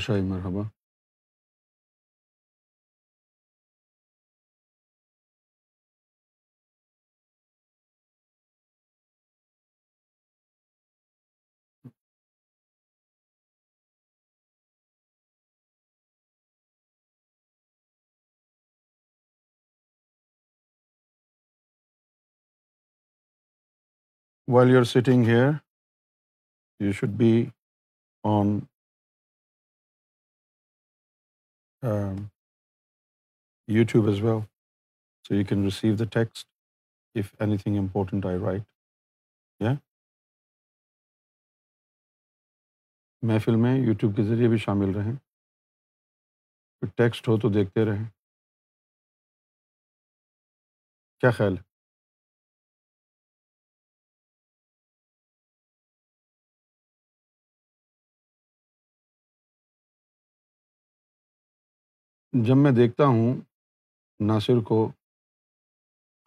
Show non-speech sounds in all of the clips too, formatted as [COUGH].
شاہی مرحبا well you are sitting here you should be on YouTube as well so you can receive the text if anything important I write محفل میں YouTube کے ذریعے بھی شامل رہیں ٹیکسٹ ہو تو دیکھتے رہیں کیا خیال ہے جب میں دیکھتا ہوں ناصر کو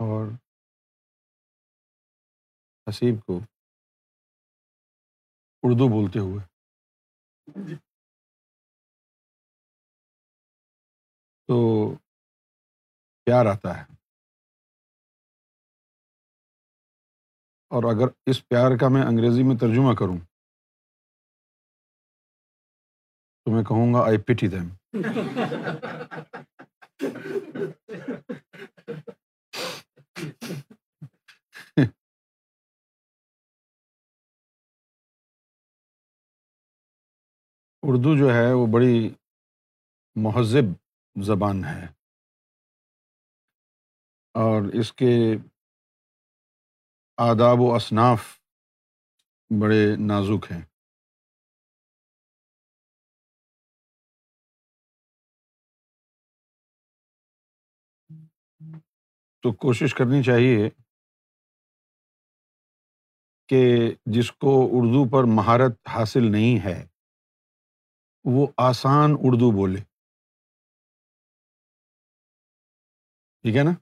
اور حسیب کو اردو بولتے ہوئے جی۔ تو پیار آتا ہے اور اگر اس پیار کا میں انگریزی میں ترجمہ کروں میں کہوں گا آئی دم اردو جو ہے وہ بڑی مہذب زبان ہے اور اس کے آداب و اصناف بڑے نازک ہیں تو کوشش کرنی چاہیے کہ جس کو اردو پر مہارت حاصل نہیں ہے وہ آسان اردو بولے ٹھیک ہے نا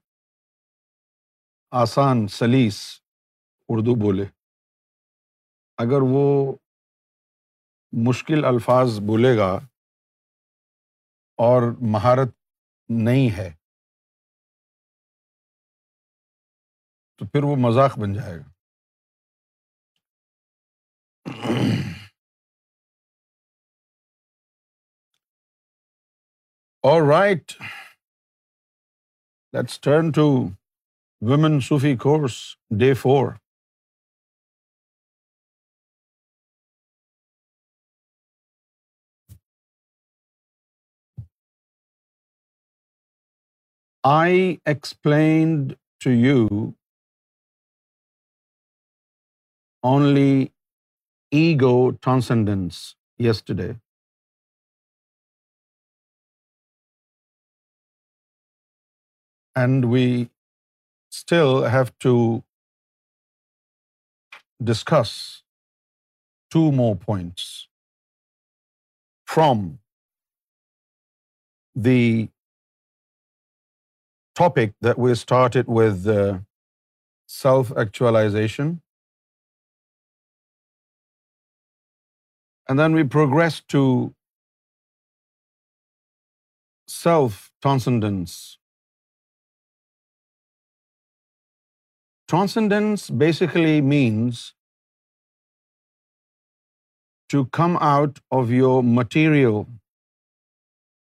آسان سلیس اردو بولے اگر وہ مشکل الفاظ بولے گا اور مہارت نہیں ہے تو پھر وہ مذاق بن جائے گا اور right let's turn to women Sufi course day four I explained to you only ego transcendence yesterday. And we still have to discuss two more points from the topic that we started with uh, self-actualization And then we progress to self-transcendence. Transcendence basically means to come out of your material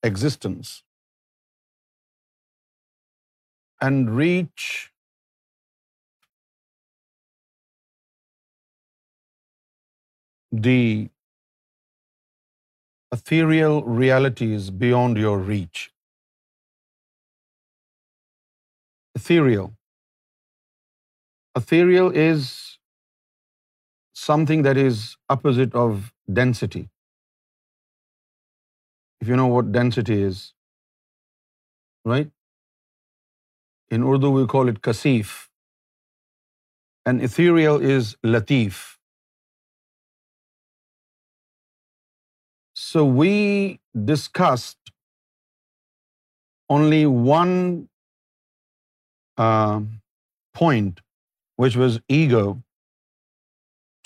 existence and reach the ethereal realities beyond your reach ethereal ethereal is something that is opposite of density if you know what density is right in Urdu we call it کسیف and ethereal is لطیف So we discussed only one uh, point, which was ego,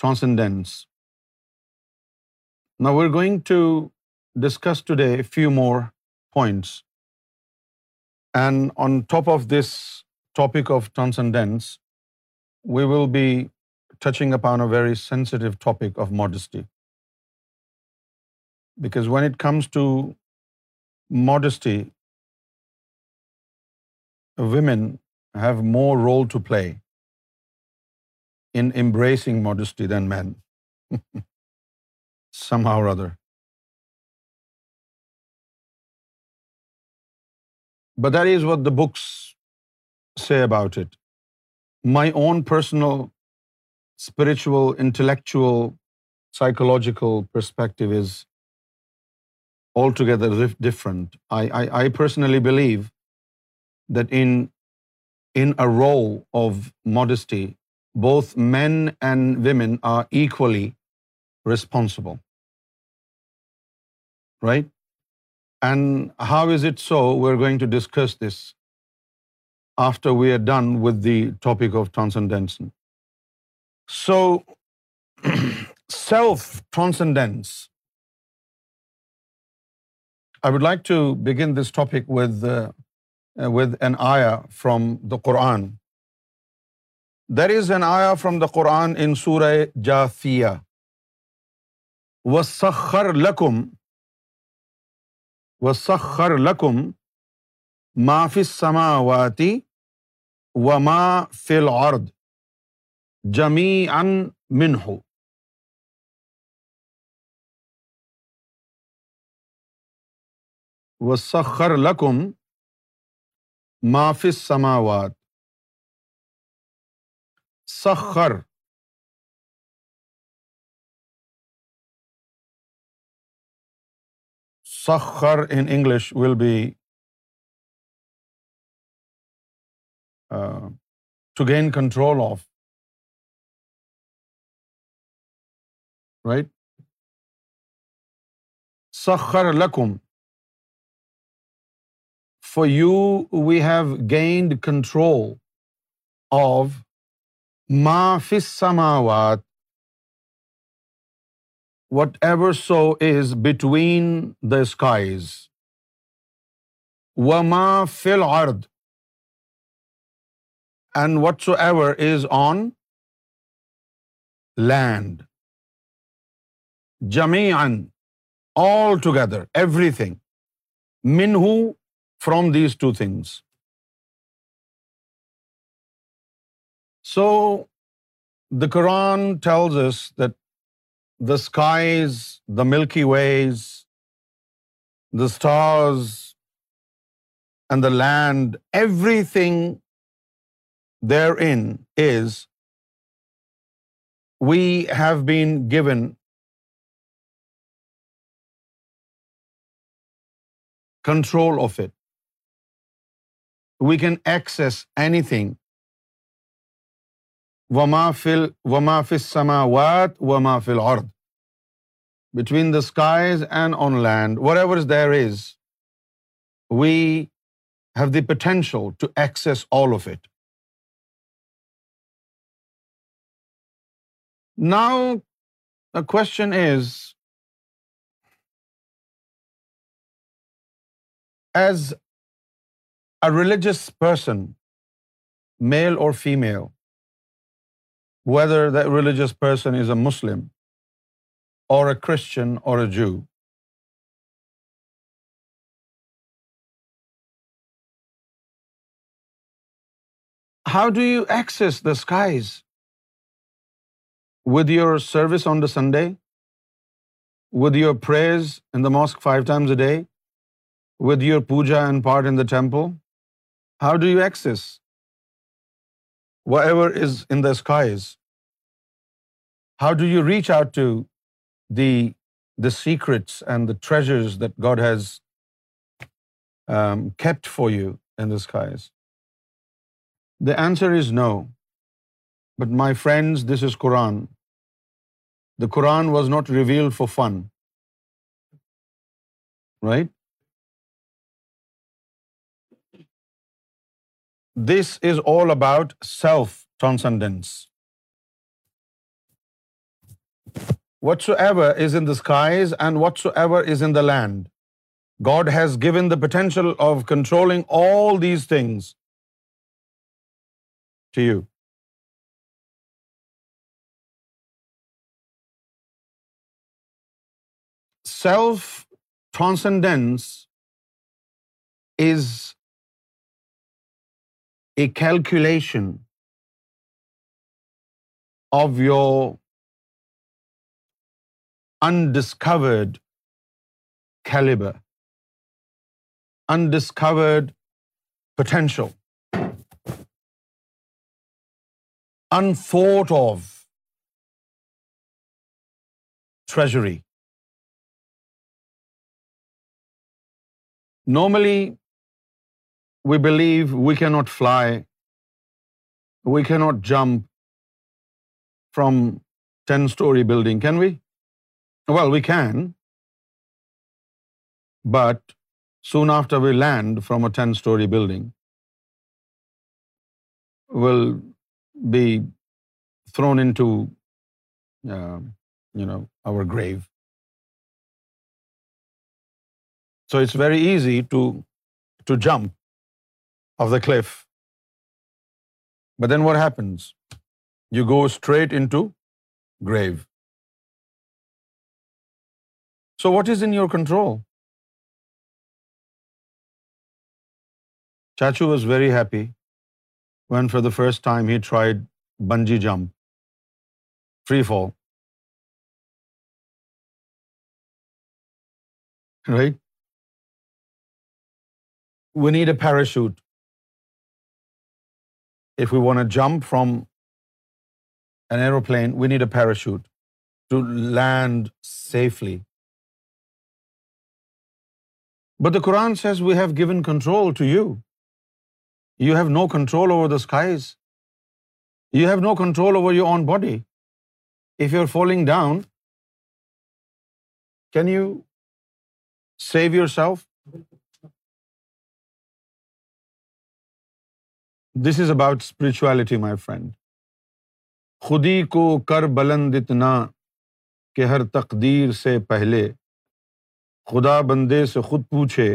transcendence. Now we're going to discuss today a few more points. And on top of this topic of transcendence, we will be touching upon a very sensitive topic of modesty. Because when it comes to modesty, women have more role to play in embracing modesty than men. [LAUGHS] Somehow or other. But that is what the books say about it. My own personal spiritual, intellectual, psychological perspective is altogether different. I personally believe that in a role of modesty, both men and women are equally responsible. Right? And how is it so? We're going to discuss this after we are done with the topic of transcendence. So, [CLEARS THROAT] self-transcendence I would like to begin this topic with with an آیا from the Quran there is an آیا from the Quran in سورۂ جا فیا و سخر لکم و سخر لکم لقم مافی سماواتی و ما فل عرد جمی ان ہو سخر لقم معافی سماوات سخر سخر in English will be to gain control of right سخر لقم for you we have gained control of ما سماوات whatever so is between the skies و ما فل ارد and whatsoever is on land Jimmy on all together everything مینہ from these two things. So the Quran tells us that the skies, the Milky Ways, the stars, and the land, everything therein is, we have been given control of it. We can access anything فل وما فل وت و ما فل ارد between the skies and on land ever is there is we have the potential to access all of it now the question is as a religious person, male or female, whether that religious person is a Muslim or a Christian or a Jew, how do you access the skies? With your service on the Sunday, with your prayers in the mosque 5 times a day, with your puja and part in the temple, how do you access whatever is in the skies? How do you reach out to the secrets and the treasures that God has um, kept for you in the skies? The answer is no. But my friends, this is Quran. The Quran was not revealed for fun. Right? this is all about self-transcendence. Whatsoever is in the skies and whatsoever is in the land, God has given the potential of controlling all these things to you. Self-transcendence is a calculation of your undiscovered caliber, undiscovered potential, unthought of treasury. Normally, we believe we cannot fly, we cannot jump from 10-story building, can we? Well, we can, but soon after we land from a 10-story building, we'll be thrown into, uh, our grave. So it's very easy to jump of the cliff. But then what happens? You go straight into grave. So what is in your control? Chachu was very happy when for the first time he tried bungee jump, free fall. Right? We need a parachute if we want to jump from an aeroplane, we need a parachute to land safely. But the Quran says we have given control to you. You have no control over the skies. You have no control over your own body. If you're falling down, can you save yourself? This is about spirituality my friend خودی کو کر بلند اتنا کہ ہر تقدیر سے پہلے خدا بندے سے خود پوچھے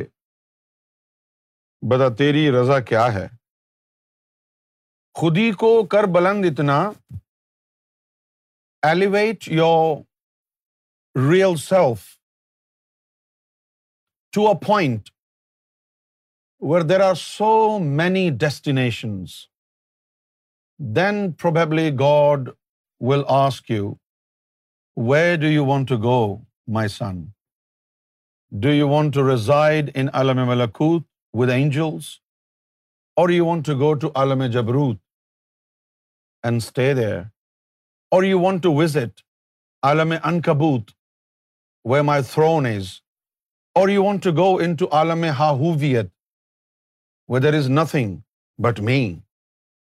بتا تیری رضا کیا ہے خودی کو کر بلند اتنا elevate your real self to a point where there are so many destinations then probably God will ask you where do you want to go my son do you want to reside in ملکوت with angels or you want to go to علم جبروت and stay there or you want to visit Alam انکبوت where my throne is or you want to go into عالم ہا ہویت is nothing but me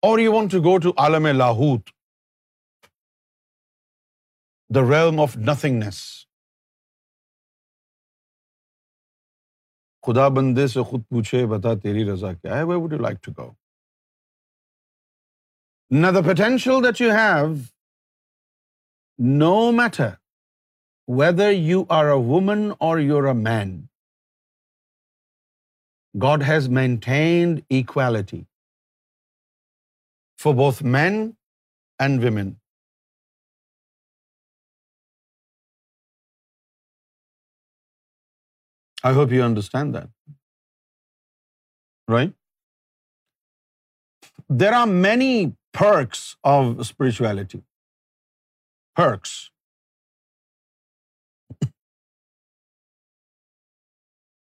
or you want to go to عالم لاہوت the realm of nothingness خدا بندے سے خود پوچھے بتا تیری رضا کیا ہے where would you like to go in the potential that you have no matter whether you are a woman or you a man God has maintained equality for both men and women. I hope you understand that. Right? There are many perks of spirituality. Perks.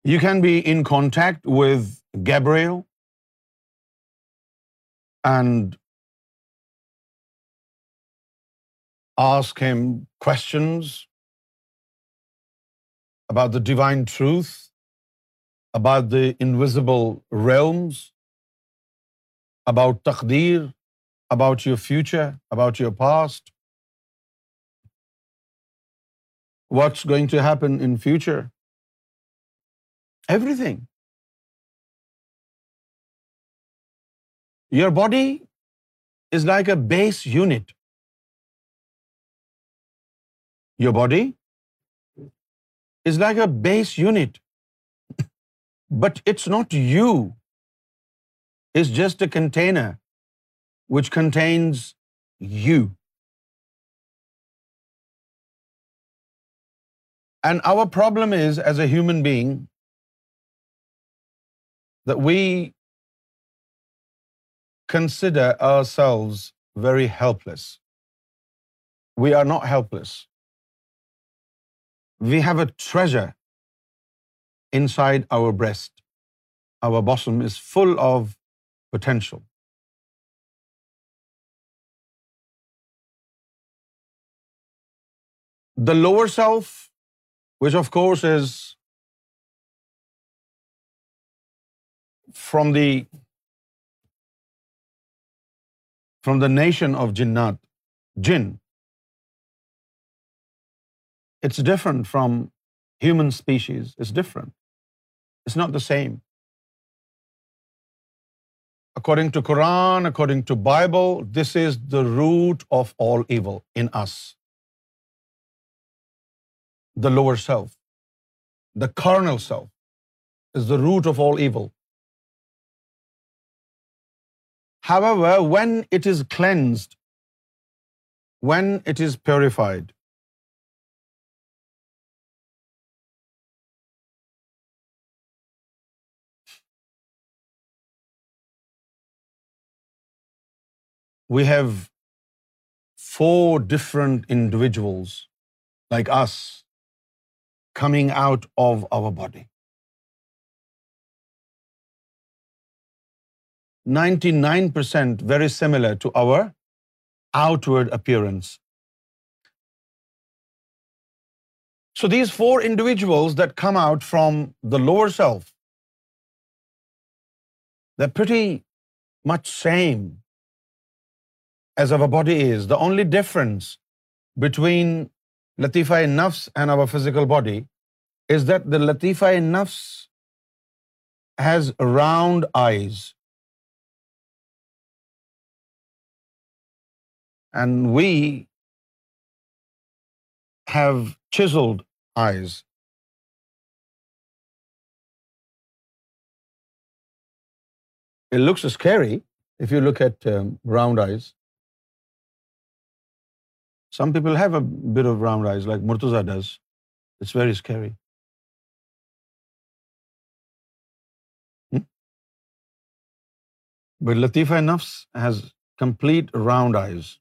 You can be in contact with Gabriel and ask him questions about the divine truth, about the invisible realms, about taqdeer, about your future, about your past. What's going to happen in future? Everything. Your body is like a base unit. Your body is like a base unit. [LAUGHS] But it's not you. It's just a container which contains you. And our problem is, as a human being, that we consider ourselves very helpless. We are not helpless. We have a treasure inside our breast. Our bosom is full of potential. The lower self, which of course is from the nation of Jinnat, jinn, it's different from human species. It's different. It's not the same. According to Quran, according to Bible, this is the root of all evil in us. The lower self, the carnal self, is the root of all evil. However, when it is cleansed, when it is purified, we have four different individuals like us coming out of our body. 99% very similar to our outward appearance. So these four individuals that come out from the lower self, they're pretty much same as our body is. The only difference between Latifa-e-Nafs and our physical body is that the Latifa-e-Nafs has round eyes, and we have chiselled eyes looks scary if you look at brown eyes some people have a pair of brown eyes like Murtaza does it's very scary but لطیفہ نفس has complete round eyes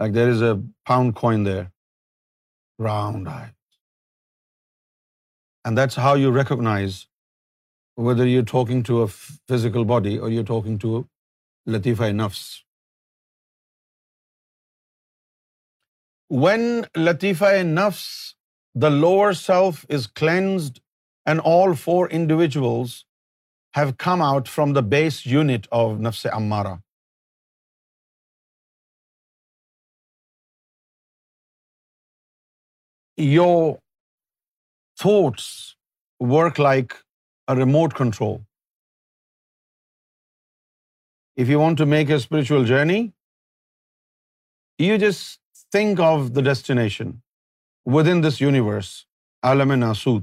like there is a pound coin there round eye and that's how you recognise whether you talking to a physical body or you talking to لطیفہ نفس when لطیفہ نفس the lower self is cleansed and all four individuals have come out from the base unit of نفس امارا your thoughts work like remote control if you want to make a spiritual journey you just think of the destination with in this universe عالم ناسوت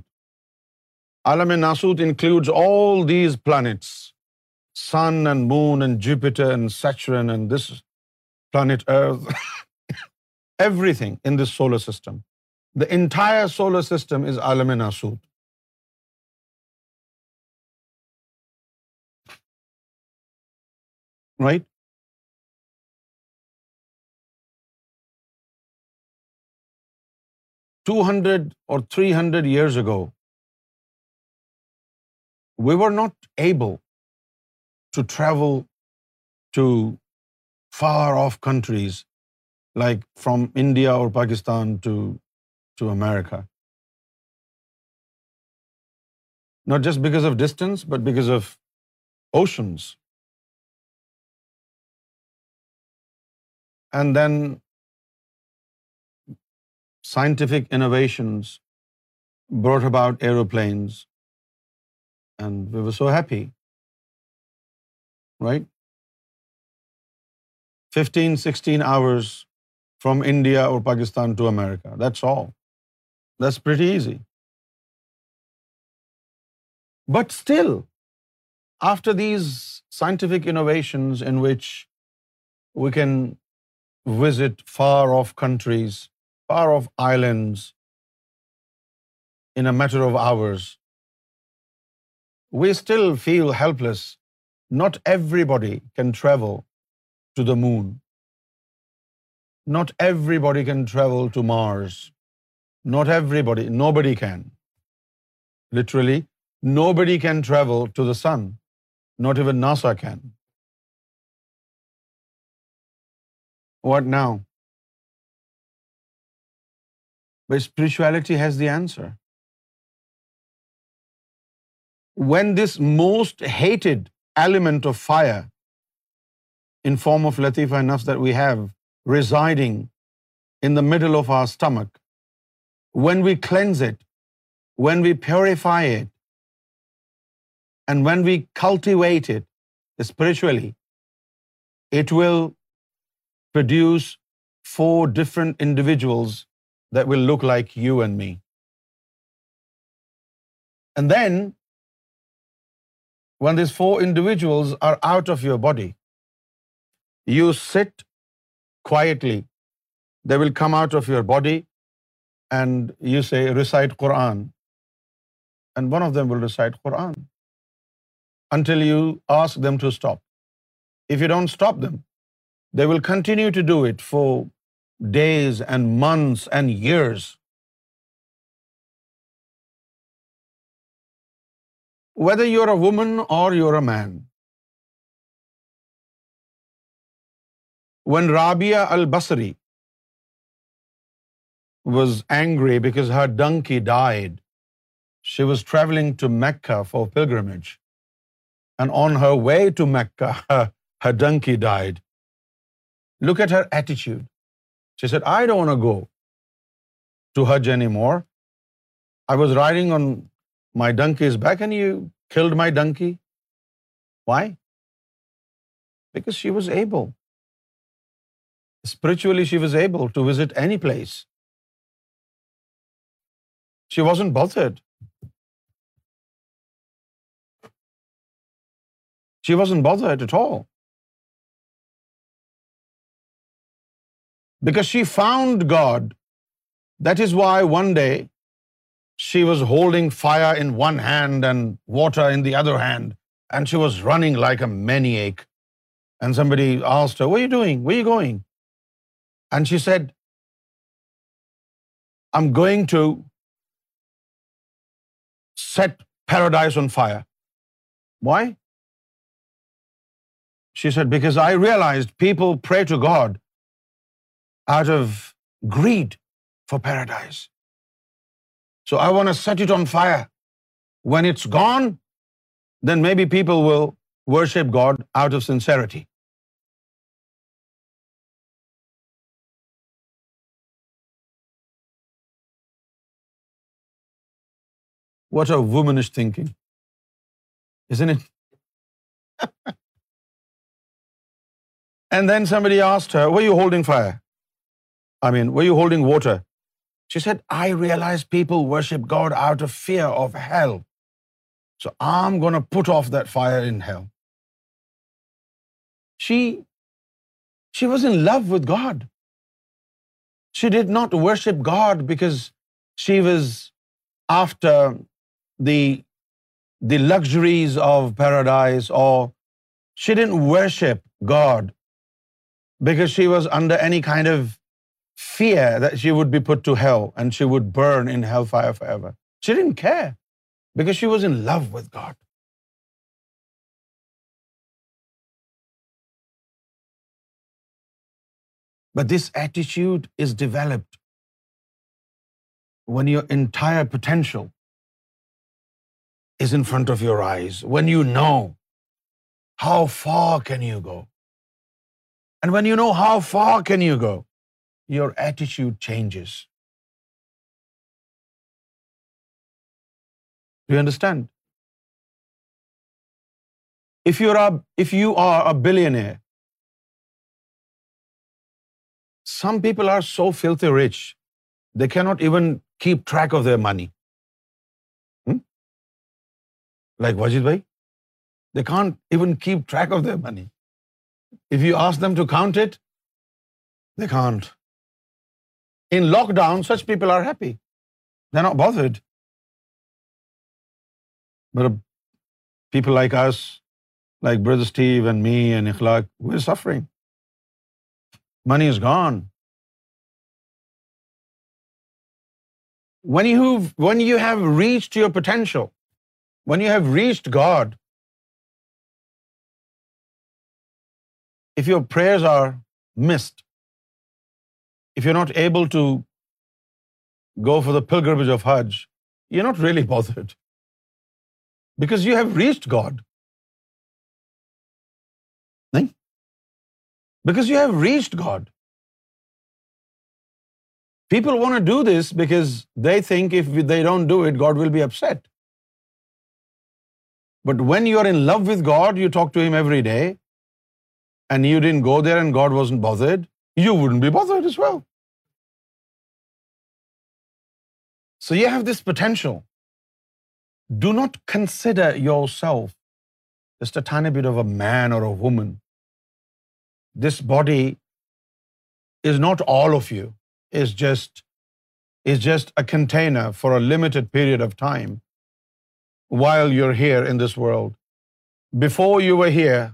عالم ناسوت includes all these planets sun and moon and Jupiter and and Saturn this planet earth everything in this solar system the entire solar system is Alam ناسوت right two hundred or three hundred years ago we were not able to travel to far of countries like from India or Pakistan to to America. Not just because of distance, but because of oceans. And then scientific innovations brought about aeroplanes, and we were so happy, right? 15, 16 hours from India or Pakistan to America, that's all. That's pretty easy. But still, after these scientific innovations in which we can visit far-off countries, far-off islands in a matter of hours, we still feel helpless. Not everybody can travel to the moon. Not everybody can travel to Mars. Not everybody, nobody can. Literally, nobody can travel to the sun. Not even NASA can. What now? But spirituality has the answer. When this most hated element of fire in form of Latifa nafs that we have residing in the middle of our stomach when we cleanse it, when we purify it, and when we cultivate it spiritually, it will produce 4 different individuals that will look like you and me. And then, when these 4 individuals are out of your body, you sit quietly. They will come out of your body and you say recite Quran, and one of them will recite Quran until you ask them to stop. If you don't stop them, they will continue to do it for days and months and years. Whether you're a woman or you're a man, when Rabia al-Basri was angry because her donkey died. She was traveling to Mecca for pilgrimage. And on her way to Mecca, [LAUGHS] her donkey died. Look at her attitude. She said, I don't want to go to Hajj anymore. I was riding on my donkey's back and you killed my donkey. Why? Because she was able. Spiritually, she was able to visit any place. She wasn't bothered. She wasn't bothered at all. Because she found God. That is why one day she was holding fire in one hand and water in the other hand, and she was running like a maniac. And somebody asked her, "What are you doing? Where are you going?" And she said, "I'm going to set paradise on fire. Why? She said, because I realized people pray to God out of greed for paradise. So I want to set it on fire. When it's gone, then maybe people will worship God out of sincerity. What a womanish thinking, isn't it? [LAUGHS] And then somebody asked her, were you holding fire? I mean, were you holding water? She said, I realize people worship God out of fear of hell. So I'm going to put off that fire in hell. She was in love with God. She did not worship God because she was after the luxuries of paradise, or she didn't worship God because she was under any kind of fear that she would be put to hell and she would burn in hellfire forever. She didn't care because she was in love with God. But this attitude is developed when your entire potential is in front of your eyes, when you know, how far can you go? And when you know how far can you go, your attitude changes. Do you understand? If you are a billionaire, some people are so filthy rich, they cannot even keep track of their money. Like Wajid بھائی they can't even keep track of the money if you ask them to count it they can't in lockdown such people are happy then بہت مطلب people like us like brother Steve and me and Akhlaq we is suffering money is gone when you when you have reached your potential When you have reached God, if your prayers are missed, if you're not able to go for the pilgrimage of Hajj, you're not really [LAUGHS] bothered, because you have reached God. Nahin? Because you have reached God. People want to do this because they think if they don't do it, God will be upset. But when you are in love with God, you talk to Him every day, and you didn't go there and God wasn't bothered, you wouldn't be bothered as well. So you have this potential. Do not consider yourself just a tiny bit of a man or a woman. This body is not all of you. It's just a container for a limited period of time while you're here in this world. Before you were here,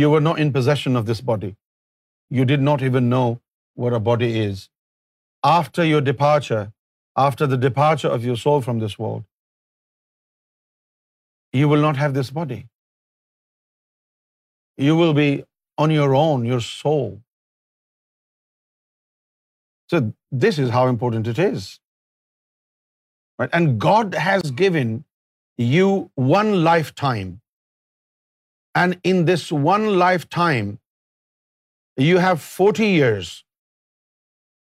you were not in possession of this body. You did not even know what a body is. After your departure, after the departure of your soul from this world, you will not have this body. You will be on your own, your soul. So this is how important it is. And God has given you one lifetime. And in this one lifetime, you have 40 years.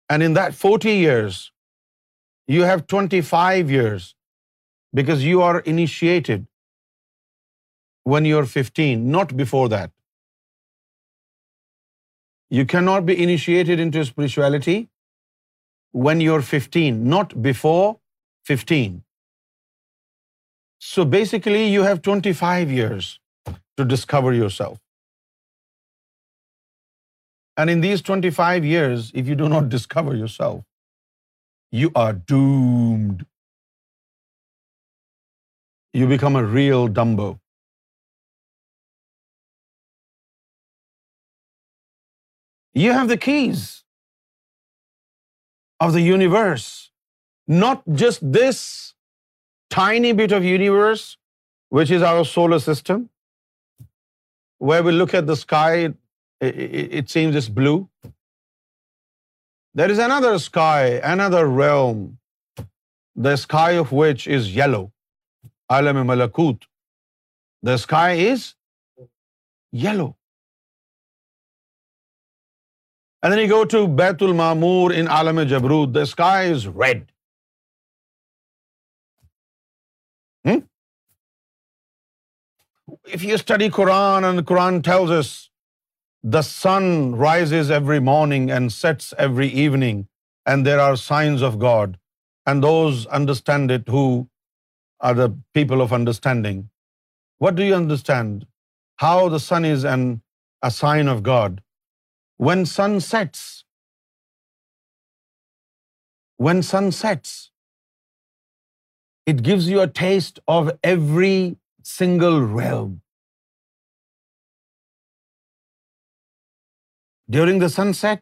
And in that 40 years, you have 25 years because you are initiated when you are 15, not before that. You cannot be initiated into spirituality when you are 15, not before 15. So basically, you have 25 years to discover yourself. And in these 25 years, if you do not discover yourself, you are doomed. You become a real Dumbo. You have the keys of the universe. Not just this tiny bit of universe which is our solar system we will look at the sky it seems is blue there is sky in other realm the sky of which is yellow عالم ملکوت the sky is yellow go to بیت المامور in عالم جبرو the sky is red Hmm? If you study Quran, and the Quran tells us the sun rises every morning and sets every evening, and there are signs of God, and those understand it who are the people of understanding. What do you understand? How the sun is a sign of God. When sun sets, it gives you a taste of every single realm. During the sunset,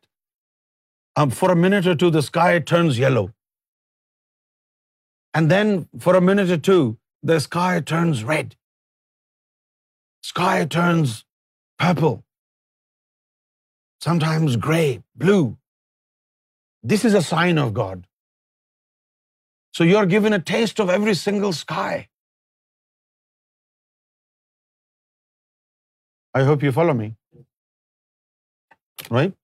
um, for a minute or two, the sky turns yellow. And then for a minute or two, the sky turns red. Sky turns purple. Sometimes gray, blue. This is a sign of God. So you're given a taste of every single sky. I hope you follow me. Right?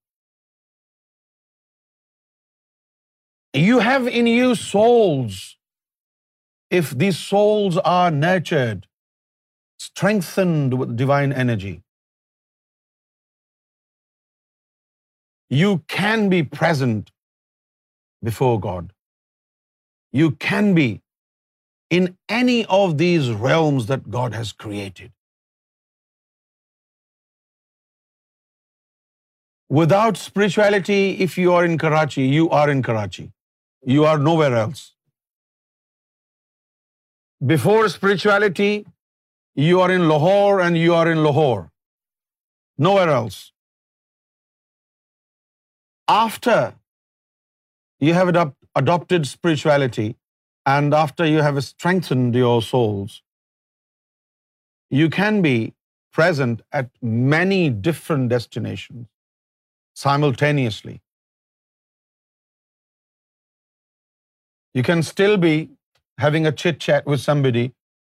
You have in you souls. If these souls are nurtured, strengthened with divine energy, you can be present before God you can be in any of these realms that God has created. Without spirituality, if you are in Karachi, you are in Karachi. You are nowhere else. Before spirituality, you are in Lahore and you are in Lahore. Nowhere else. After you have adopted spirituality and after you have strengthened your souls, you can be present at many different destinations simultaneously. You can still be having a chit-chat with somebody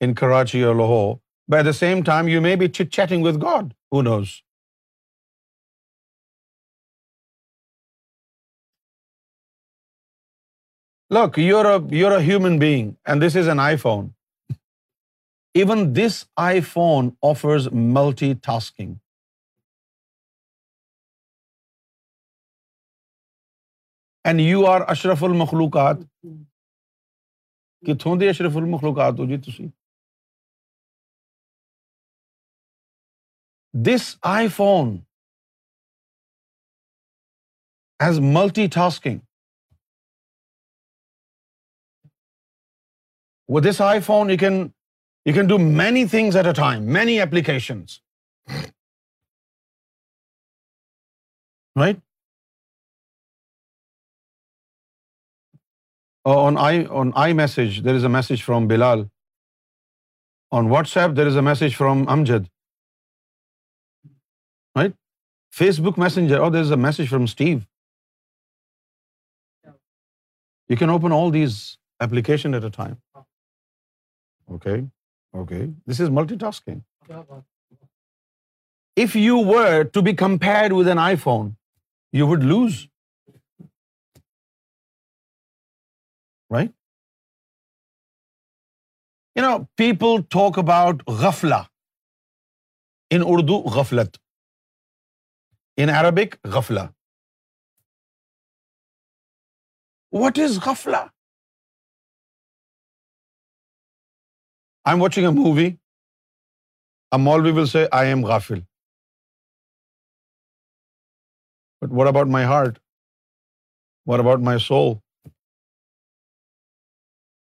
in Karachi or Lahore, but at the same time you may be chit-chatting with God, who knows? Look you are you are human being and this is an iPhone even this iPhone offers multitasking and you are اشرف المخلوقات کتوں کے اشرف المخلوقات ہو جی تھی this iPhone is multitasking With this iPhone, you can do many things at a time, many applications. Right? Uh, on iMessage, there is a message from Bilal. On WhatsApp, there is a message from Amjad. Right? Facebook Messenger, oh, there is a message from Steve. You can open all these applications at a time. Okay okay this is multitasking if you were to be compare with an iPhone you would lose right you know people talk about غفلا in Urdu غفلت in Arabic غفلا what is غفلہ I'm watching a movie, a Maulvi will say, I am ghafil. But what about my heart? What about my soul?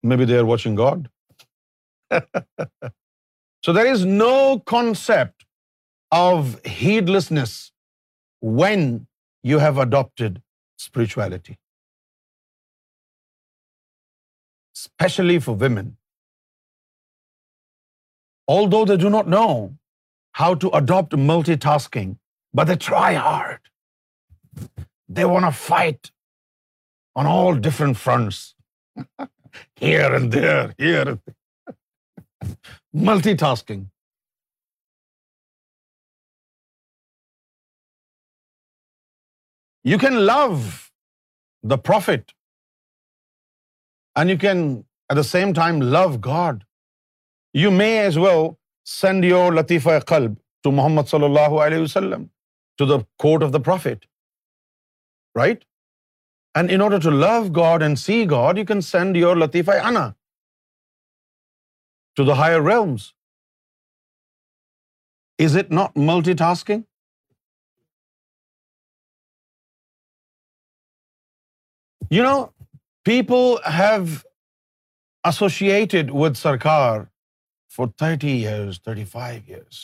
Maybe they are watching God. [LAUGHS] So there is no concept of heedlessness when you have adopted spirituality. Especially for women although they do not know how to adopt multitasking, but they try hard. They want to fight on all different fronts. [LAUGHS] Here and there, here and there. [LAUGHS] Multitasking. You can love the prophet and you can at the same time love God. You may as well send your لطیفہ قلب to محمد صلی اللہ علیہ وسلم to the court of the prophet right and in order to love God and see God you can send your لطیفہ انا to the higher room is it not multitasking you know people have associated with Sarkar for 30 years, 35 years,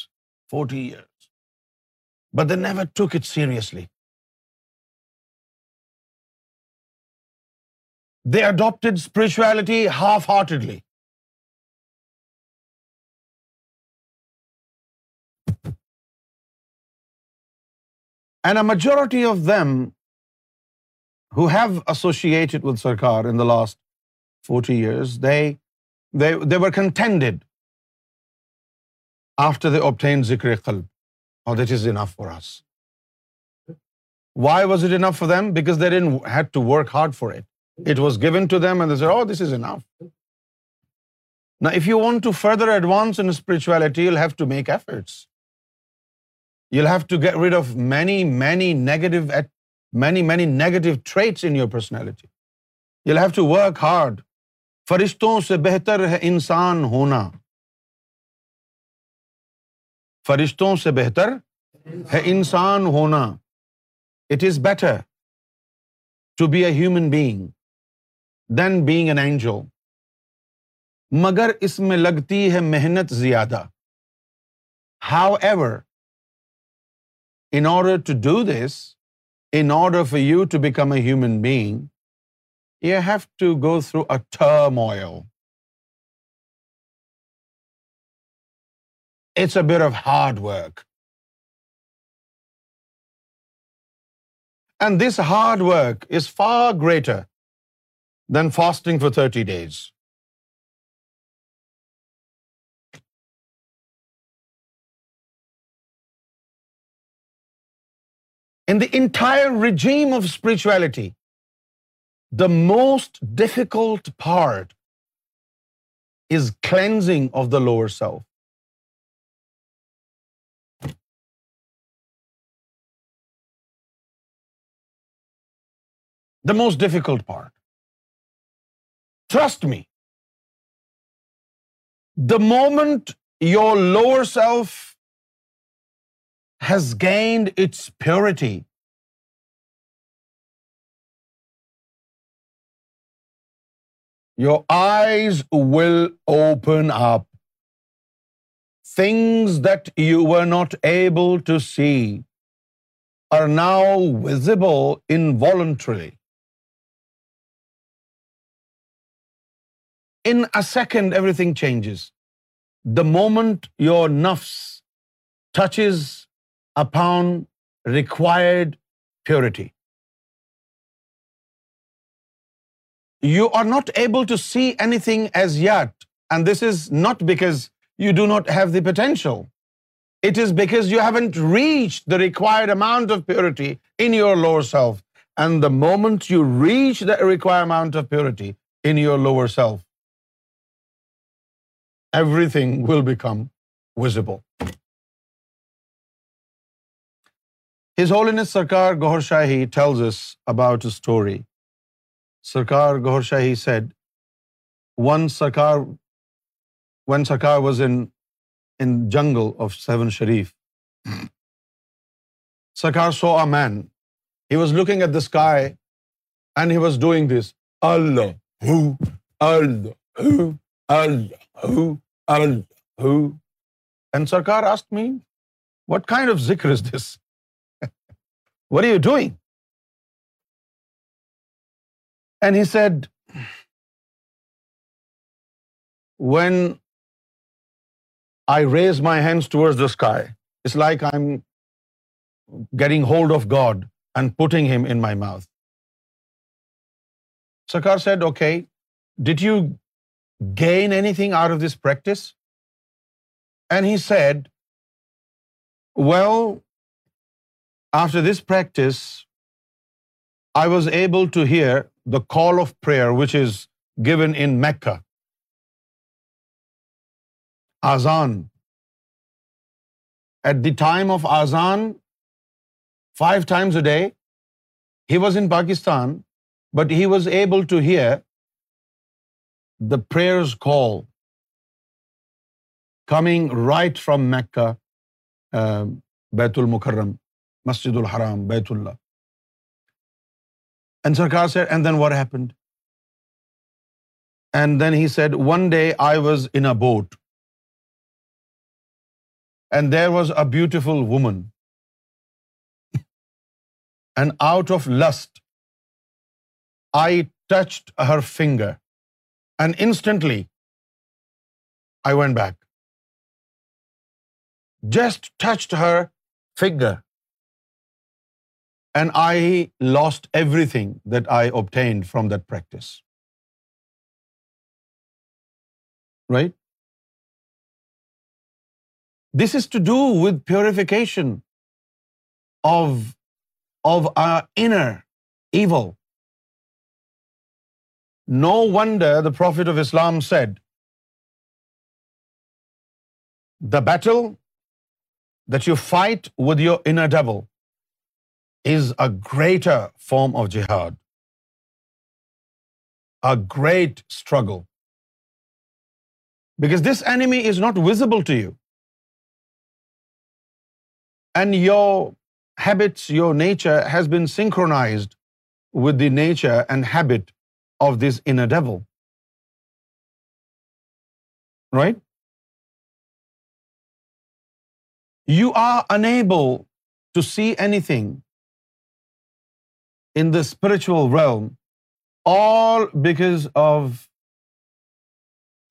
40 years. But they never took it seriously. They adopted spirituality half-heartedly. And a majority of them who have associated with Sarkar in the last 40 years, they were contented after they ذکر قلب or that is is enough enough enough for for for us why was was it it it because there in in in head to to to to to to work work hard hard given and this oh نا if you you you you want further advance spirituality have have have make efforts get rid of many many many many negative negative your personality فرشتوں سے بہتر ہے انسان ہونا فرشتوں سے بہتر ہے انسان ہونا it is better to be a human being then being an angel مگر اس میں لگتی ہے محنت زیادہ however in order to do this in order for you to become a human being you have to go through turmoil It's a bit of hard work. And this hard work is far greater than fasting for 30 days. In the entire regime of spirituality, the most difficult part is cleansing of the lower self. the most difficult part. Trust me, the moment your lower self has gained its purity, your eyes will open up. Things that you were not able to see are now visible involuntarily. in a second everything changes. The moment your nafs touches upon required purity, you are not able to see anything as yet. And this is not because you do not have the potential. It is because you haven't reached the required amount of purity in your lower self. And the moment you reach the required amount of purity in your lower self, everything will become visible his hall in Sarkar Gohar Shahi ٹھلز us about story Sarkar Gohar Shahi said one Sarkar one Sarkar was in in jungle of Sehwan Sharif Sarkar so a man he was looking at the sky and he was doing this Allah Allah Allah when I raise my hands the sky it's like I am getting hold of God and putting him in my mouth Sarkar said okay did you gain anything out of this practice? And he said, well, after this practice, I was able to hear the call of prayer which is given in Mecca. Azan. At the time of Azan, 5 times a day, he was in Pakistan, but he was able to hear the prayers call coming right from Mecca بیت المکرم مسجد الحرام بیت اللہ and Sarkar said and then what happened and then he said one day I was in boat and there was a beautiful woman and out of lust I touch her finger And instantly, I went back. Just touched her figure. And I lost everything that I obtained from that practice. Right? This is to do with purification of our inner evil. No wonder the Prophet of Islam said, the battle that you fight with your inner devil is a greater form of jihad, a great struggle. Because this enemy is not visible to you. And your habits, your nature has been synchronized with the nature and habit of this inner devil. Right? You are unable to see anything in the spiritual realm, all because of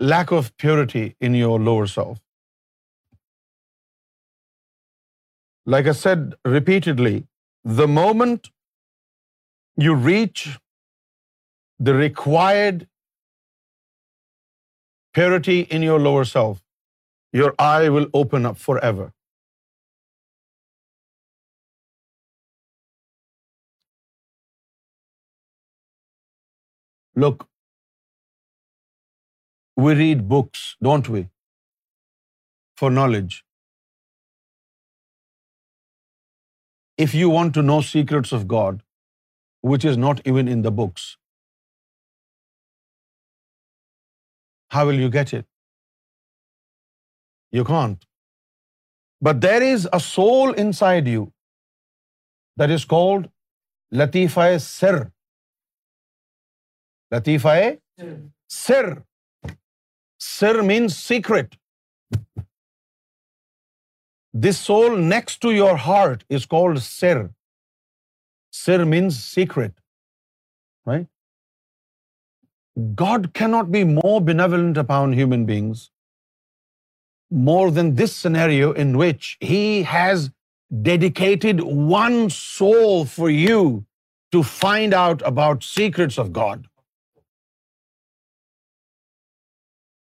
lack of purity in your lower self. Like I said repeatedly, the moment you reach the required purity in your lower self, your eye will open up forever. Look, we read books, don't we, for knowledge. If you want to know secrets of God, which is not even in the books, how will you get it you can't but there is a soul inside you that is called لطیفہ سر لطیفہ سر سر means secret this soul next to your heart is called sir sir means secret right God cannot be more benevolent upon human beings more than this scenario in which He has dedicated one soul for you to find out about secrets of God.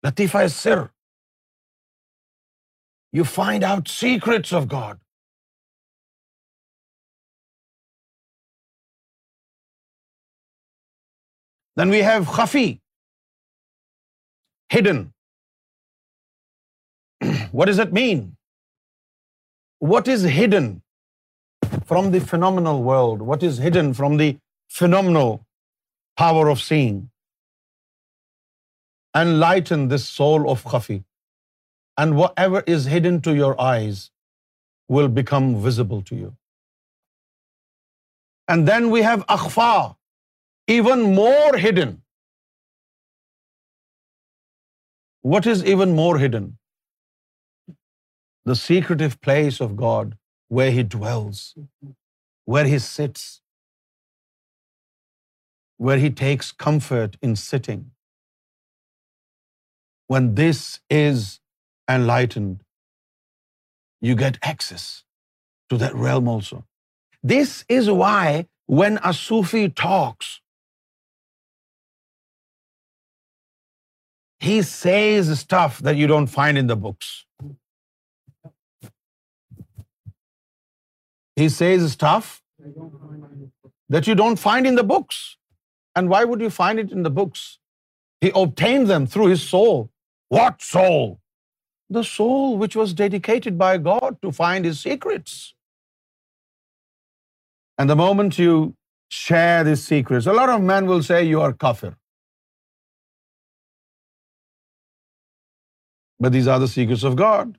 Latifa is sir. You find out secrets of God. Then we have خفی hidden what is it mean what is hidden from the phenomenal world what is hidden from the phenomenal power of seeing and light in this soul of خفی and whatever is hidden to your eyes will become visible to you and then we have اخفا even more hidden. What is even more hidden? The secretive place of God, where He dwells, where He sits, where He takes comfort in sitting. When this is enlightened, you get access to that realm also. This is why when a Sufi talks, He says stuff that you don't find in the books. He says stuff that you don't find in the books. And why would you find it in the books? He obtained them through his soul. What soul? The soul which was dedicated by God to find his secrets. And the moment you share these secrets, a lot of men will say you are kafir. But these are the secrets of God.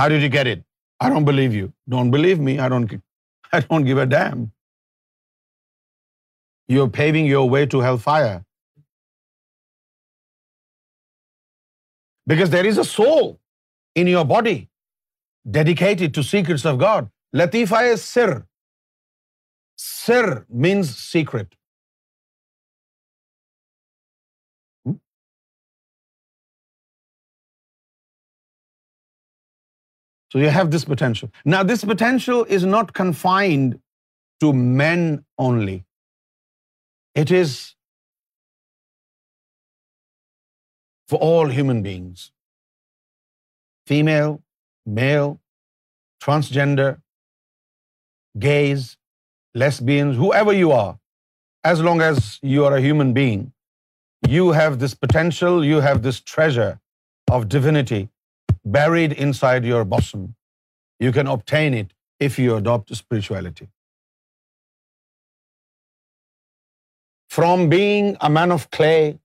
How did you get it? I don't believe you. Don't believe me. [LAUGHS] I don't give a damn. You're paving your way to hellfire. Because there is a soul in your body dedicated to secrets of God. Latifa is sir. Sir means secret. So you have this potential. Now, this potential is not confined to men only. It is for all human beings. Female, male, transgender, gays, lesbians, whoever you are, as long as you are a human being, you have this potential, you have this treasure of divinity buried inside your bosom. You can obtain it if you adopt spirituality. From being a man of clay,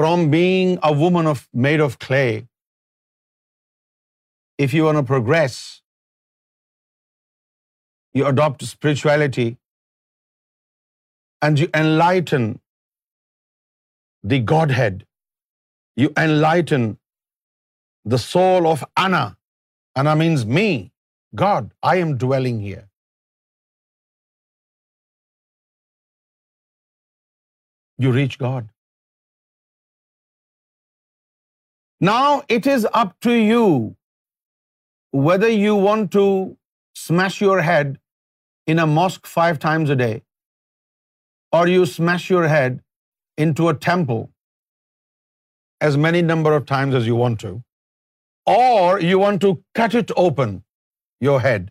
from being a woman made of clay, if you want to progress, you adopt spirituality and you enlighten the Godhead. You enlighten the soul of Ana. Ana means me, God, I am dwelling here. You reach God. Now it is up to you whether you want to smash your head in a mosque 5 times a day, or you smash your head into a temple as many number of times as you want to or you want to cut it open, your head,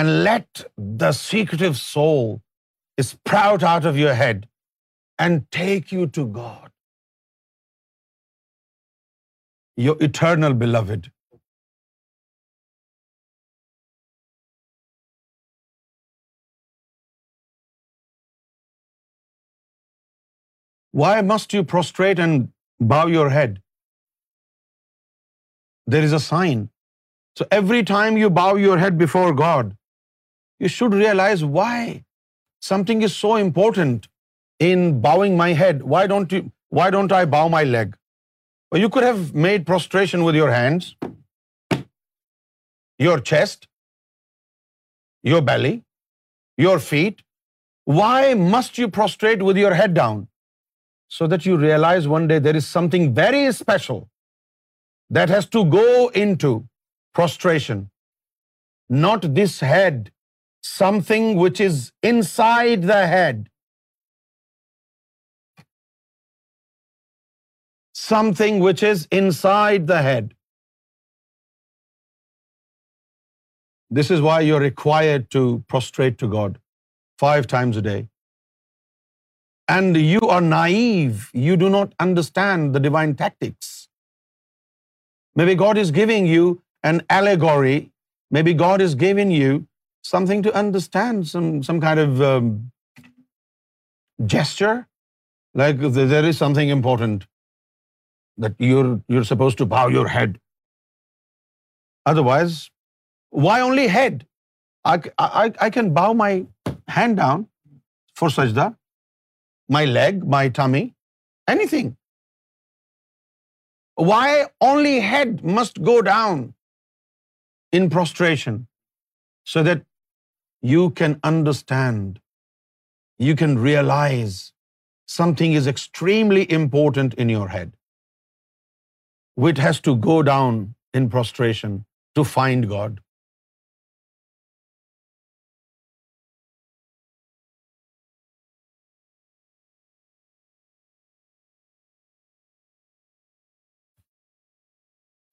and let the secretive soul sprout out of your head and take you to God, your eternal beloved. Why must you prostrate and bow your head? there is a sign. So every time you bow your head before God, you should realize why something is so important in bowing my head. Why don't I bow my leg? Well, you could have made prostration with your hands, your chest, your belly, your feet. Why must you prostrate with your head down? So that you realize one day there is something very special that has to go into prostration. Not this head, something which is inside the head. Something which is inside the head. This is why you're required to prostrate to God 5 times a day. And you are naive. You do not understand the divine tactics. Maybe God is giving you an allegory. Maybe God is giving you something to understand, some kind of um, gesture, like there is something important that you're supposed to bow your head. Otherwise, why only head? I can bow my hand down for sajda, my leg, my tummy, anything. Why only head must go down in prostration? So that you can understand, you can realize something is extremely important in your head, which has to go down in prostration to find God.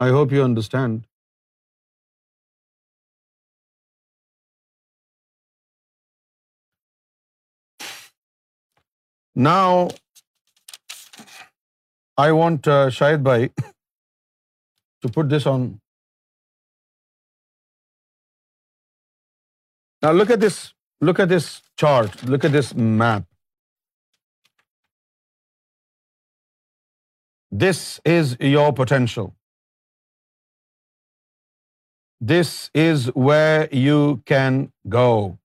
I hope you understand. Now, I want uh, Shahid Bhai to put this on. Now look at this. Look at this chart. Look at this map. This is your potential. This is where you can go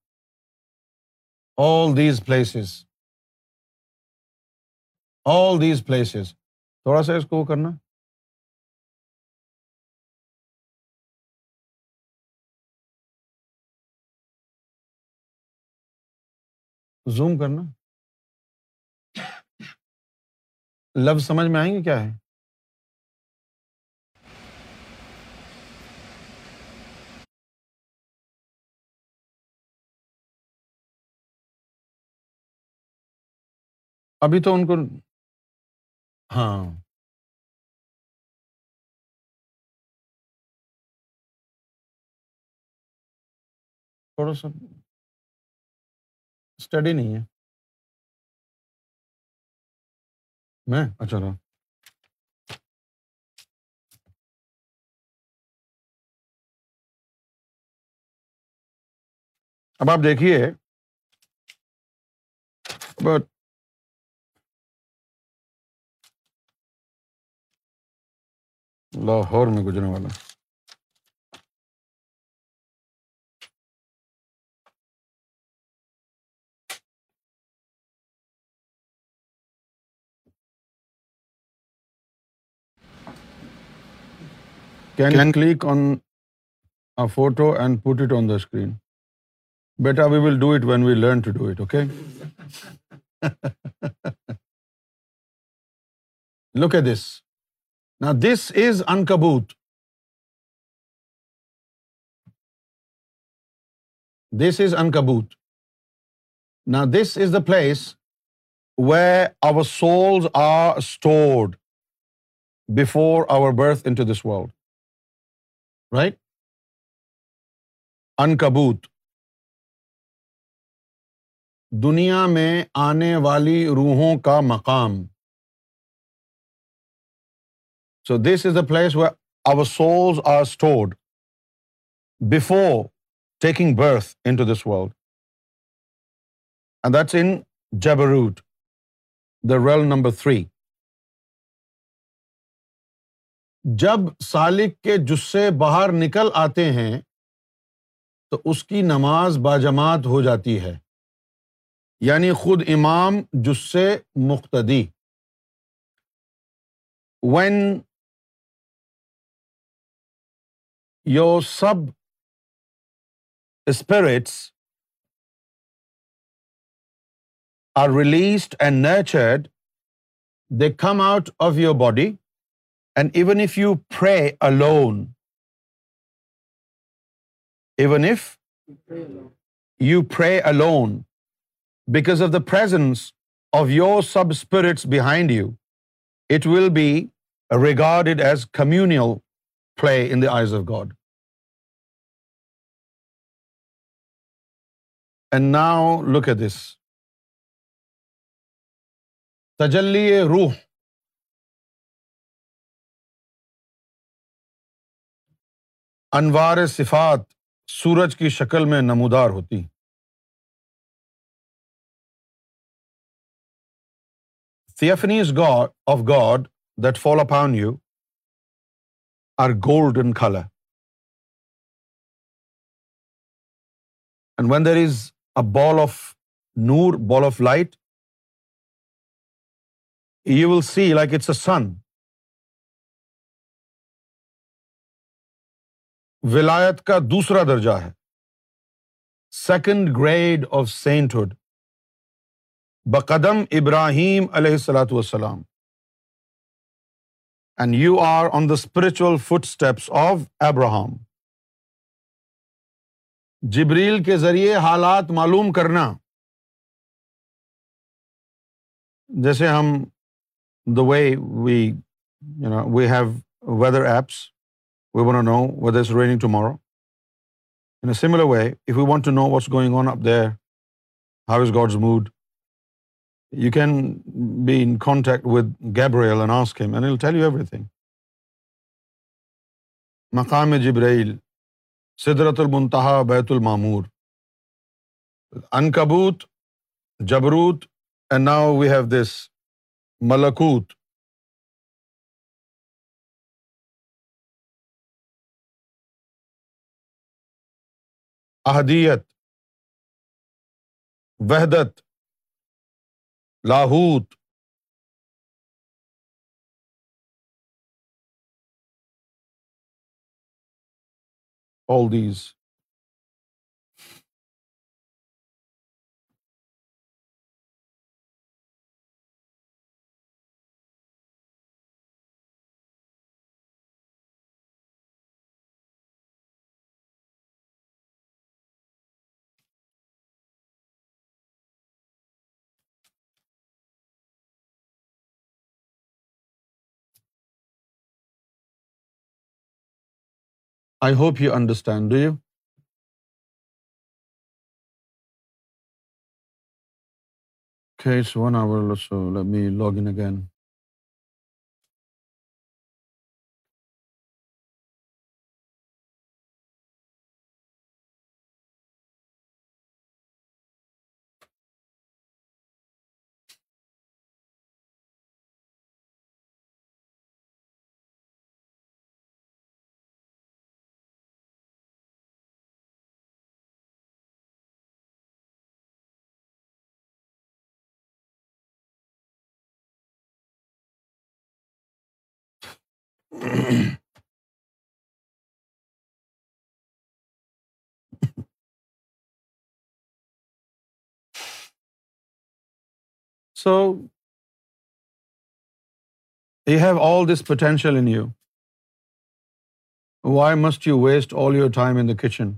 all these places all these places تھوڑا سا اس کو وہ کرنا zoom کرنا لفظ سمجھ میں آئیں گے کیا ہے ابھی تو ان کو ہاں تھوڑا سا اسٹڈی نہیں ہے میں اچھا رہا اب آپ دیکھیے بٹ لاہور میں گزرنے والا can click on photo and put on the screen beta we will do it when we learn to do it okay look a this نا دس از انکبوت دس از انکبوت نا this is the place where our souls are stored before our birth into this world right انکبوت دنیا میں آنے والی روحوں کا مقام so this is the place our souls are stored before taking birth into this world and that's in جبروٹ the world number three جب سالک کے جسے باہر نکل آتے ہیں تو اس کی نماز باجماعت ہو جاتی ہے یعنی خود امام جسے مقتدی when your sub-spirits are released and nurtured, they come out of your body, and even if you pray alone, because of the presence of your sub-spirits behind you, it will be regarded as communal play in the eyes of God and now look this تجلی روح انوار صفات سورج کی شکل میں نمودار ہوتی ہوتیفنیز God of God that follow upon you are gold in is a ball of Noor ball of light you will see like it's a sun ولایت کا دوسرا درجہ ہے سیکنڈ گریڈ آف سینٹہڈ بقدم ابراہیم علیہ السلات وسلام and you are on the spiritual footsteps of Abraham Jibril کے ذریعے حالات معلوم کرنا جیسے ہم the way we we we you know have weather apps want to Moro in similar way if you want to know what's going on up there how is God's mood you you can be in contact with Gabriel and and ask him tell everything مقام جبرائیل سدرت المنتہا بیت المامور انکبوت جبروت and now we have this ملکوت احدیت وحدت لاہوت all these I hope you understand do you want our me log in again so you have all this potential in you why must you waste all your time in the kitchen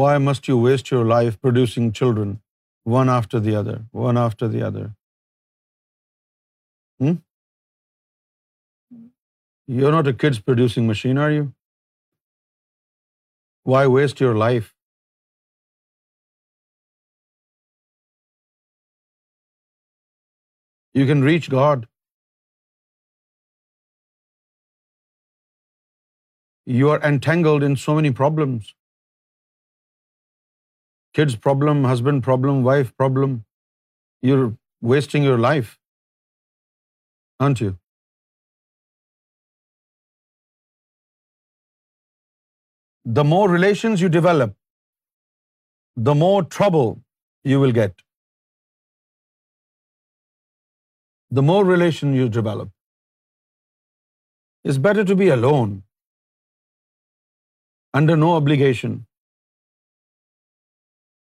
why must you waste your life producing children one after the other one after the other You're not a kids producing machine, are you? Why waste your life? You can reach God. You are entangled in so many problems. Kids problem, husband problem, wife problem. You're wasting your life, aren't you? the more relations you develop, the more trouble you will get. The more relation you develop. It's better to be alone, under no obligation.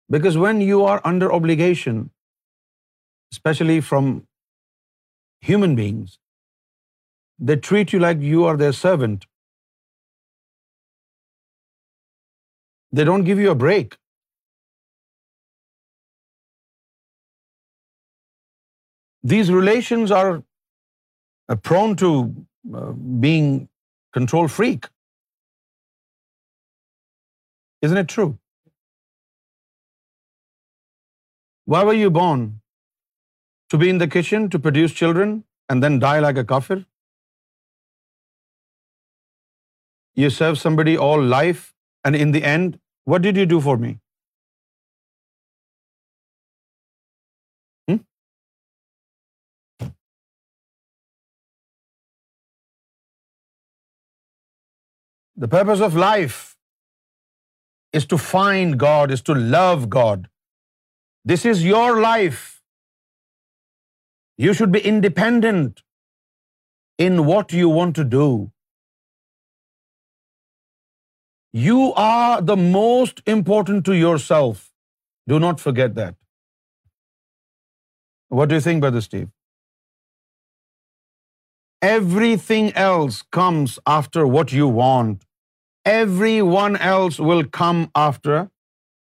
Because when you are under obligation, especially from human beings, they treat you like you are their servant. They don't give you a break. These relations are uh, prone to uh, being control freak. Isn't it true? Why were you born? To be in the kitchen, to produce children, and then die like a kafir? You serve somebody all life and in the end, what did you do for me? Hmm? The purpose of life is to find God, is to love God. This is your life. You should be independent in what you want to do. You are the most important to yourself. Do not forget that. What do you think, Brother Steve? Everything else comes after what you want. Everyone else will come after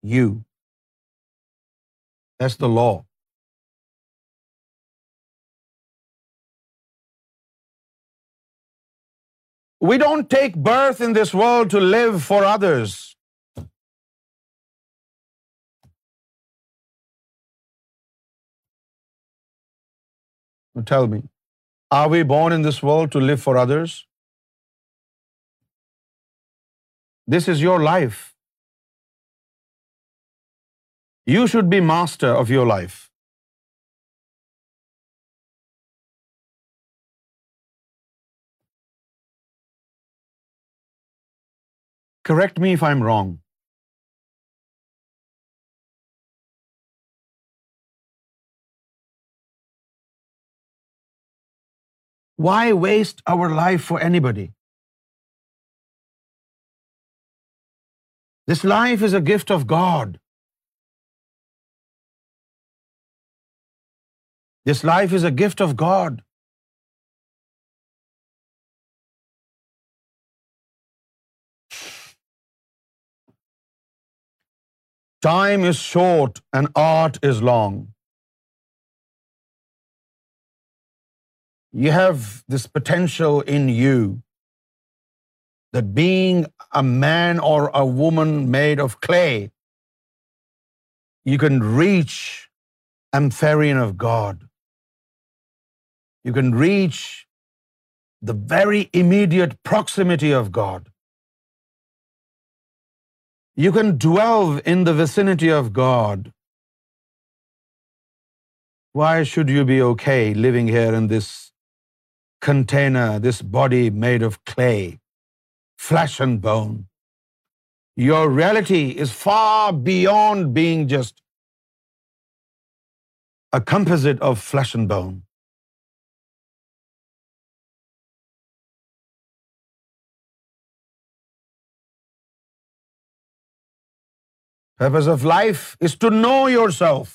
you. That's the law. We don't take birth in this world to live for others. Tell me, are we born in this world to live for others? This is your life. You should be master of your life. Correct me if I'm wrong. Why waste our life for anybody? This life is a gift of God. This life is a gift of God. Time is short and art is long. You have this potential in you that being a man or a woman made of clay, you can reach amphitryon of God. You can reach the very immediate proximity of God. You can dwell in the vicinity of God. Why should you be okay living here in this container, this body made of clay, flesh and bone? Your reality is far beyond being just a composite of flesh and bone. Purpose of life is to know yourself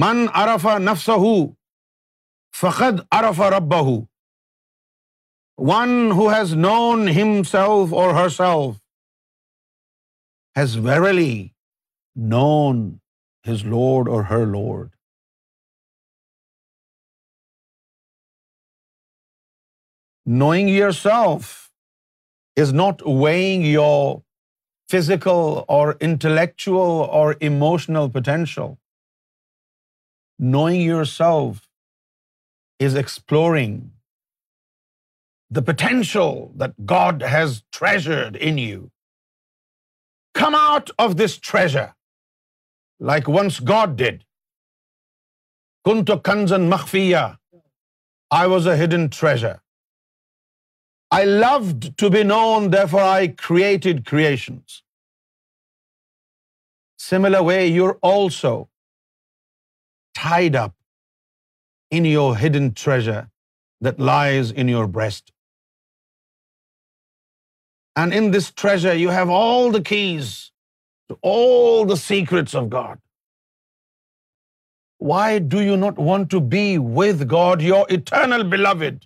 من ارف نفس ہو فقد ارف رب ہو one who has known himself or herself has verily known his lord or her lord knowing yourself is not weighing your physical or intellectual or emotional potential knowing yourself is exploring the potential that God has treasured in you come out of this treasure like once God did کن ٹو کنزن مخفیا I was a hidden treasure I loved to be known, therefore I created creations. Similar way, you're also tied up in your hidden treasure that lies in your breast. And in this treasure, you have all the keys to all the secrets of God. Why do you not want to be with God, your eternal beloved?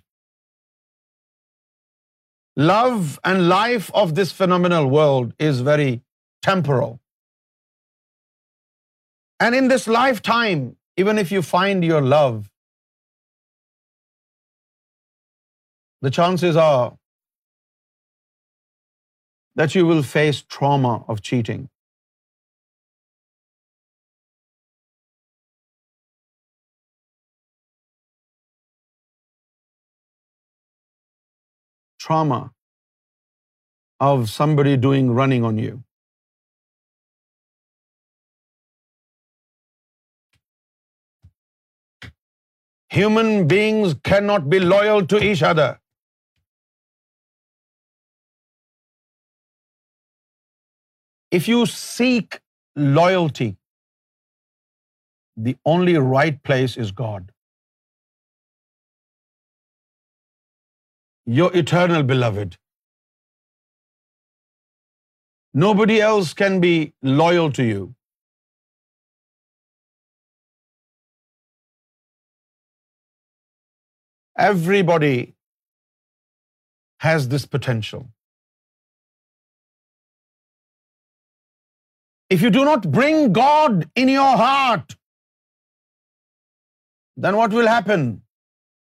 love and life of this phenomenal world is very temporal. And in this lifetime, even if you find your love, the chances are that you will face trauma of cheating. trauma of somebody running on you. Human beings cannot be loyal to each other. If you seek loyalty, the only right place is God. your eternal beloved. Nobody else can be loyal to you. Everybody has this potential. If you do not bring God in your heart, then what will happen?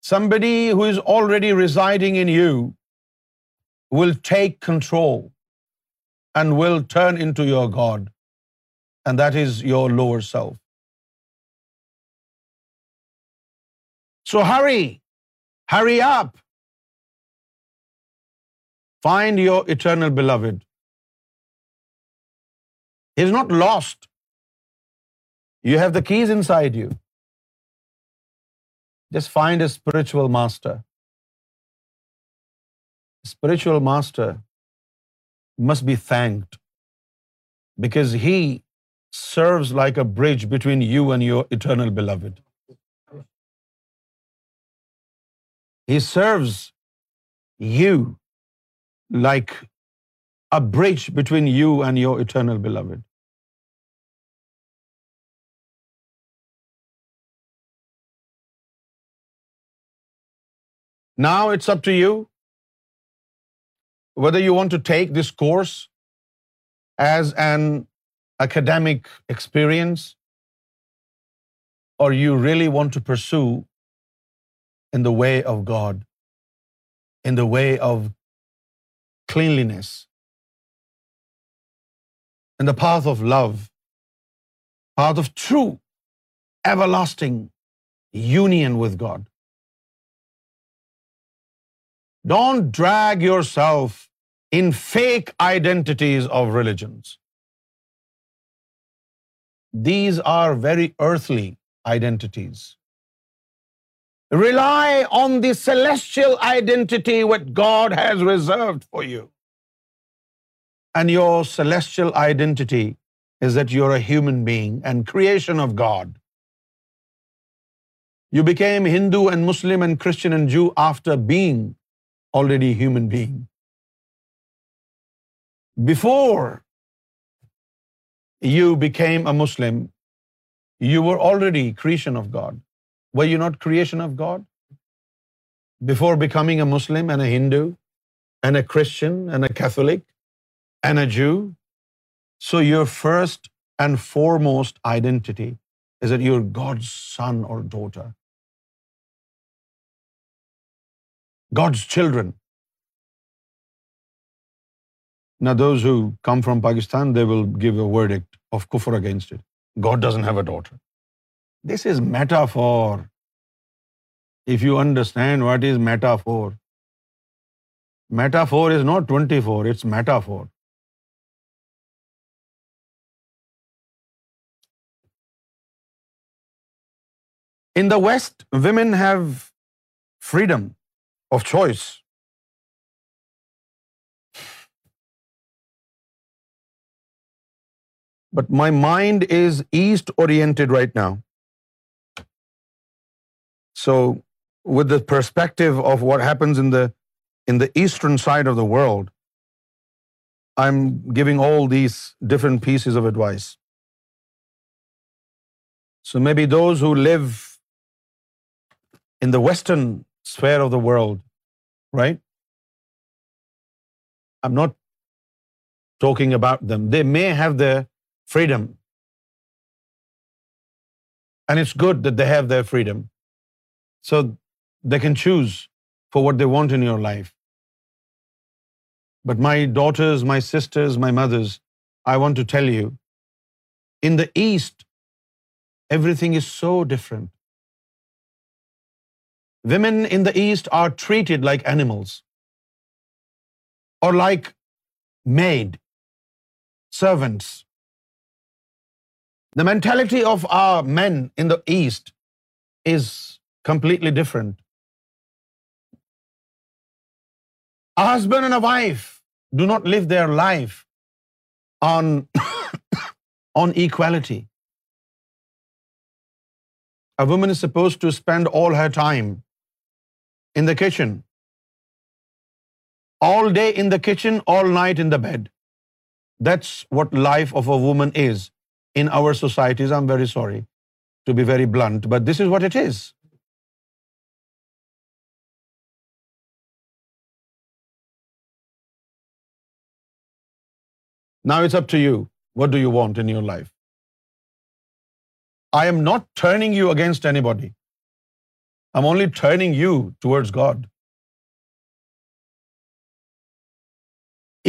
Somebody who is already residing in you will take control and will turn into your God, and that is your lower self. So hurry up. Find your eternal beloved. He is not lost. You have the keys inside you. Just find a spiritual master. Spiritual master must be thanked because he serves like a bridge between you and your eternal beloved. He serves you like a bridge between you and your eternal beloved. Now it's up to you whether you want to take this course as an academic experience or you really want to pursue in the way of God, in the way of cleanliness, in the path of love, path of true, everlasting union with God. Don't drag yourself in fake identities of religions. These are very earthly identities. Rely on the celestial identity what God has reserved for you. And your celestial identity is that you're a human being and creation of God. You became Hindu and Muslim and Christian and Jew after being already human being. Before you became a Muslim, you were already creation of God. Were you not creation of God? Before becoming a Muslim and a Hindu and a Christian and a Catholic and a Jew, so your first and foremost identity is that you're God's son or daughter. God's children. Now, those who come from Pakistan, they will give a verdict of kufr against it. God doesn't have a daughter. This is metaphor. If you understand what is metaphor, metaphor is not 24, it's metaphor. In the West, women have freedom of choice. But my mind is East-oriented right now. So with the perspective of what happens in the eastern side of the world, I'm giving all these different pieces of advice. So maybe those who live in the Western sphere of the world, right? I'm not talking about them. They may have their freedom. And it's good that they have their freedom. So they can choose for what they want in your life. But my daughters, my sisters, my mothers, I want to tell you, in the East, everything is so different women in the East are treated like animals or like maid servants. The mentality of our men in the East is completely different. A husband and a wife do not live their life on [COUGHS] equality. A woman is supposed to spend all her time in the kitchen, all day in the kitchen, all night in the bed. That's what life of a woman is in our societies. I'm very sorry to be very blunt, but this is what it is. Now it's up to you. What do you want in your life? I am not turning you against anybody. I'm only turning you towards God.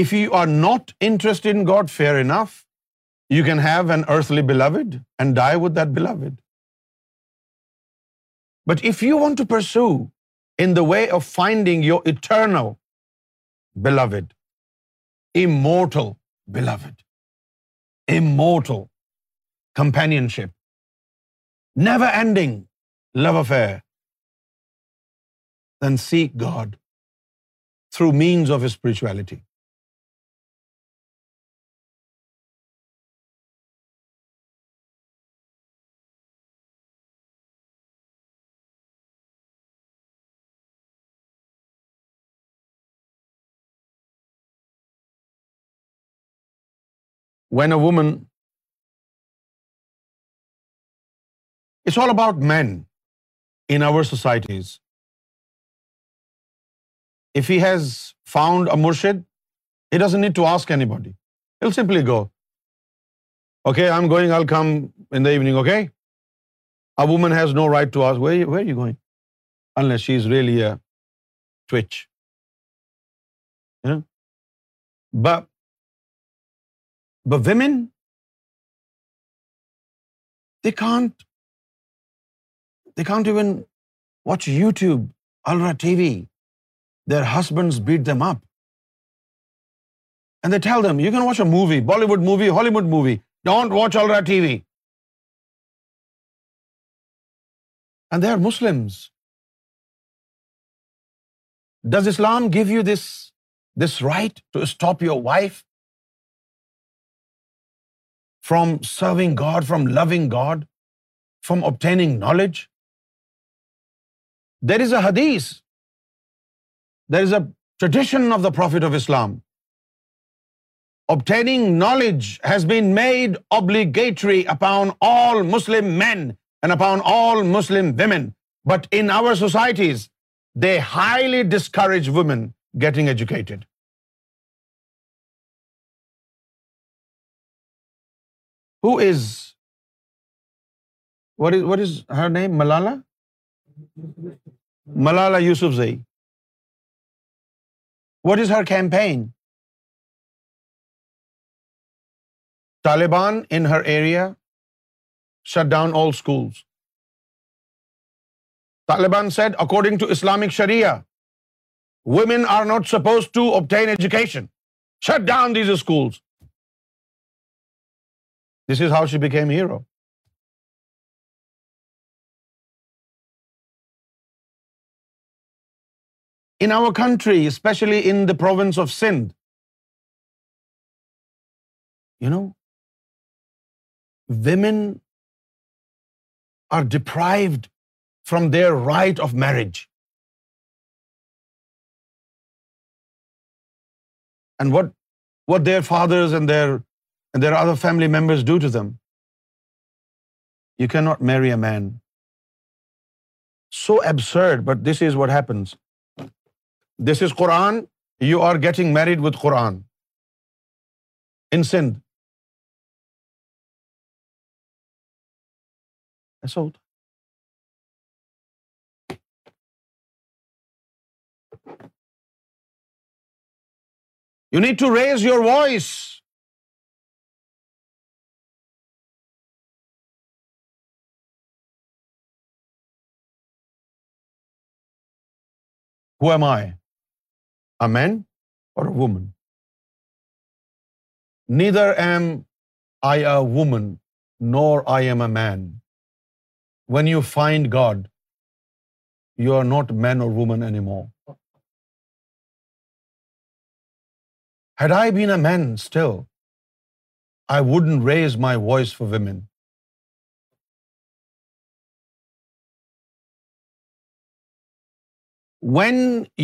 If you are not interested in God, fair enough. You can have an earthly beloved and die with that beloved. But if you want to pursue in the way of finding your eternal beloved, immortal beloved, immortal companionship, never-ending love affair, and seek God through means of spirituality. When a woman, it's all about men in our societies if he has found a murshid, he doesn't need to ask anybody. He'll simply go. Okay, I'm going, I'll come in the evening, okay? A woman has no right to ask, where are you going? Unless she's really a twitch. You know? But women, they can't even watch YouTube, Alra TV their husbands beat them up. And they tell them, you can watch a movie, Bollywood movie, Hollywood movie. Don't watch all that TV. And they are Muslims. Does Islam give you this right to stop your wife from serving God, from loving God, from obtaining knowledge? There is a hadith there is a tradition of the Prophet of Islam. Obtaining knowledge has been made obligatory upon all Muslim men and upon all Muslim women. But in our societies, they highly discourage women getting educated. Who is what is her name? Malala Yousafzai. What is her campaign? Taliban in her area shut down all schools. Taliban said, according to Islamic Sharia, women are not supposed to obtain education. Shut down these schools. This is how she became a hero. in our country, especially in the province of Sindh. You know, women are deprived from their right of marriage. And what their fathers and their other family members do to them. You cannot marry a man. So absurd, but this is what happens. This is Quran you are getting married with Quran in Sindh ایسا ہوتا you need to raise your voice who am I a man or a woman. Neither am I a woman, nor I am a man. When you find God, you are not man or woman anymore. Had I been a man still, I wouldn't raise my voice for women. When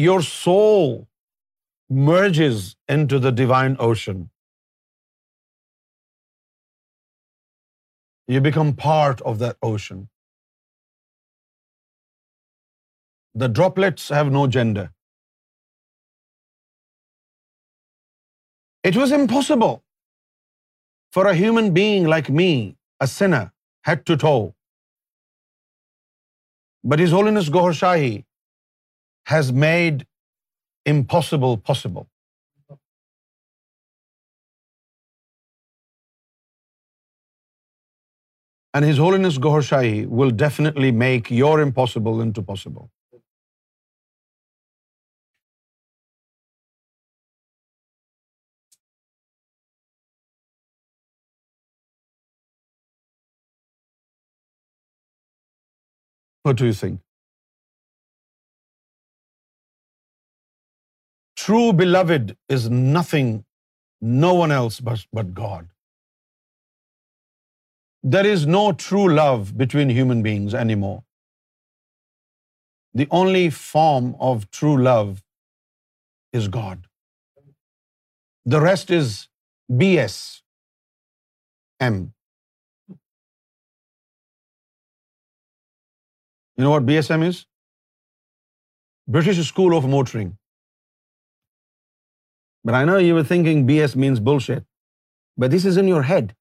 your soul merges into the divine ocean. You become part of that ocean. The droplets have no gender. It was impossible for a human being like me, a sinner, head to toe. But His Holiness Gohar Shahi has made impossible possible and his holiness Gohar Shahi will definitely make your impossible in to possible to you Singh true beloved is nothing, no one else but God. There is no true love between human beings anymore. The only form of true love is God. The rest is BSM. You know what BSM is? British School of Motoring. But I know you thinking B S means bull shit but this is in your head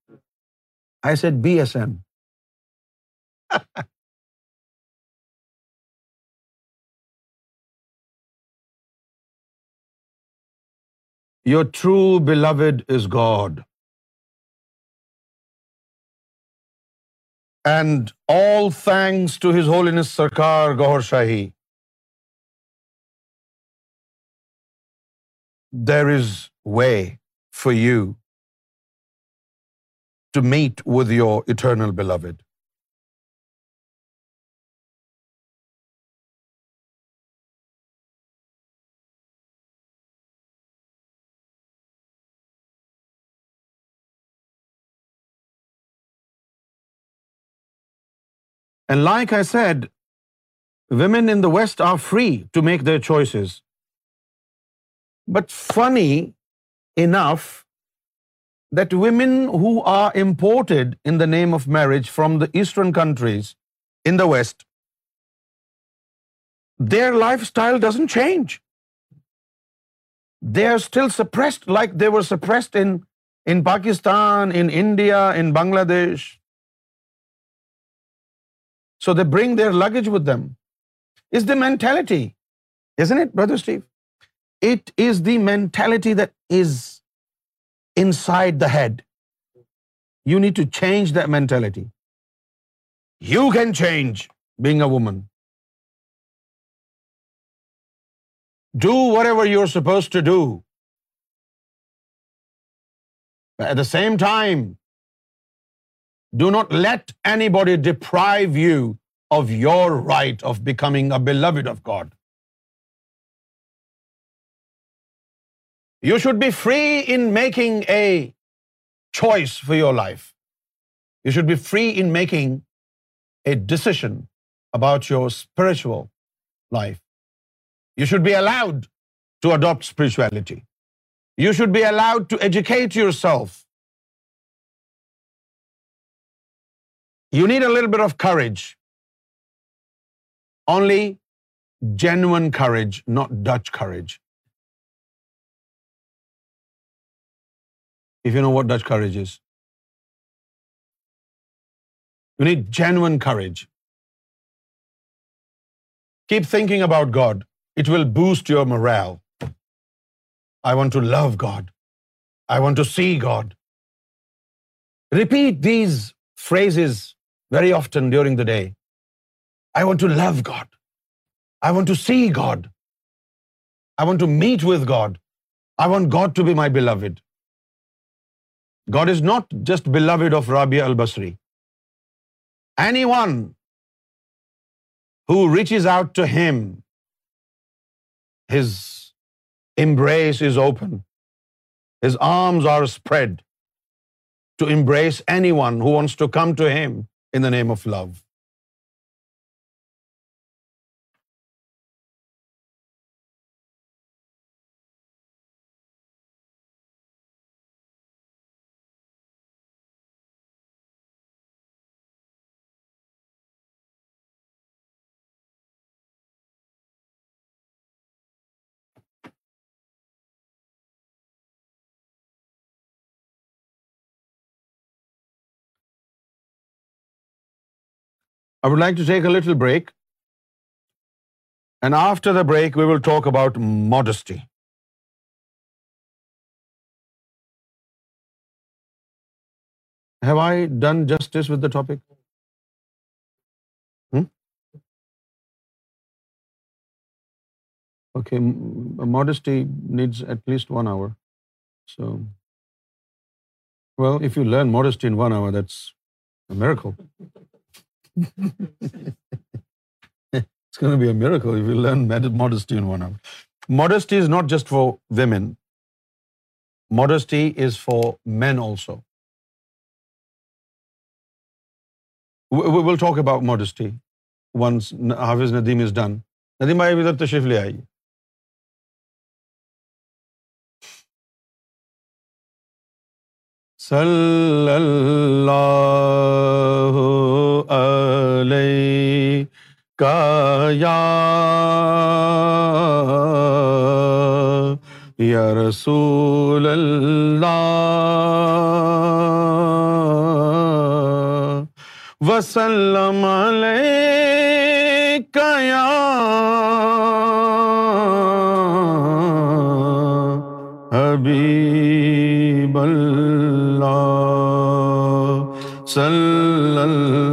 I said B S M your true beloved is God and all thanks to his holiness Sarkar Gohar Shahi there is way for you to meet with your eternal beloved. And like I said, women in the West are free to make their choices. But funny enough that women who are imported in the name of marriage from the Eastern countries in the West, their lifestyle doesn't change. They are still suppressed like they were suppressed in Pakistan, in India, in Bangladesh. So they bring their luggage with them. It's the mentality, isn't it, Brother Steve? It is the mentality that is inside the head. You need to change that mentality. You can change being a woman. Do whatever you're supposed to do. But at the same time, do not let anybody deprive you of your right of becoming a beloved of God. You should be free in making a choice for your life. You should be free in making a decision about your spiritual life. You should be allowed to adopt spirituality. You should be allowed to educate yourself. You need a little bit of courage. Only genuine courage, not Dutch courage. if you know what Dutch courage is. You need genuine courage. Keep thinking about God. It will boost your morale. I want to love God. I want to see God. Repeat these phrases very often during the day. I want to love God. I want to see God. I want to meet with God. I want God to be my beloved. God is not just beloved of Rabia al-Basri. Anyone who reaches out to him, his embrace is open. His arms are spread to embrace anyone who wants to come to him in the name of love. I would like to take a little break. And after the break, we will talk about modesty. Have I done justice with the topic? Hmm? Okay, modesty needs at least 1 hour. So, well, if you learn modesty in 1 hour, that's a miracle. Means modesty once how is Nadeem is done تشریف لے آئیے صلی اللہ لیا رسول اللہ وسلم یا حبیب اللہ صلی اللہ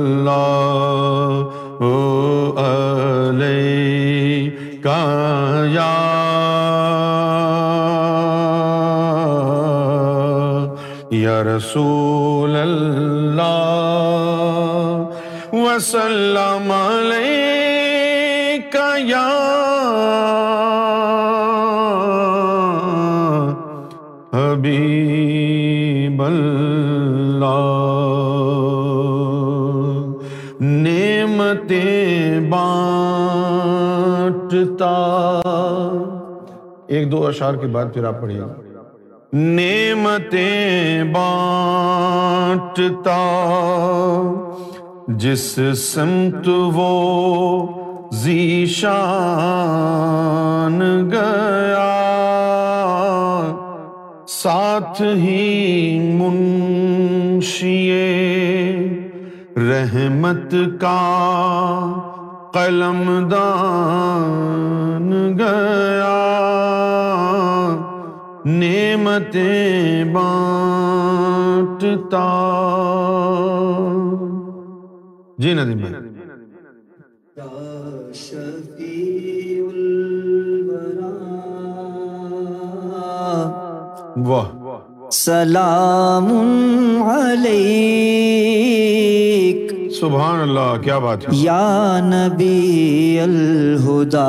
یا رسول اللہ وسلم علیکہ یا حبیب اللہ ایک دو اشار کے بعد پھر آپ پڑھیے نعمتیں بانٹتا جس سمت وہ ذیشان گیا ساتھ ہی منشیے رحمت کا قلم دان گیا نعمتیں بانٹتا جی بھائی واہ سلام علیہ سبحان اللہ کیا بات ہے یا نبی الہدا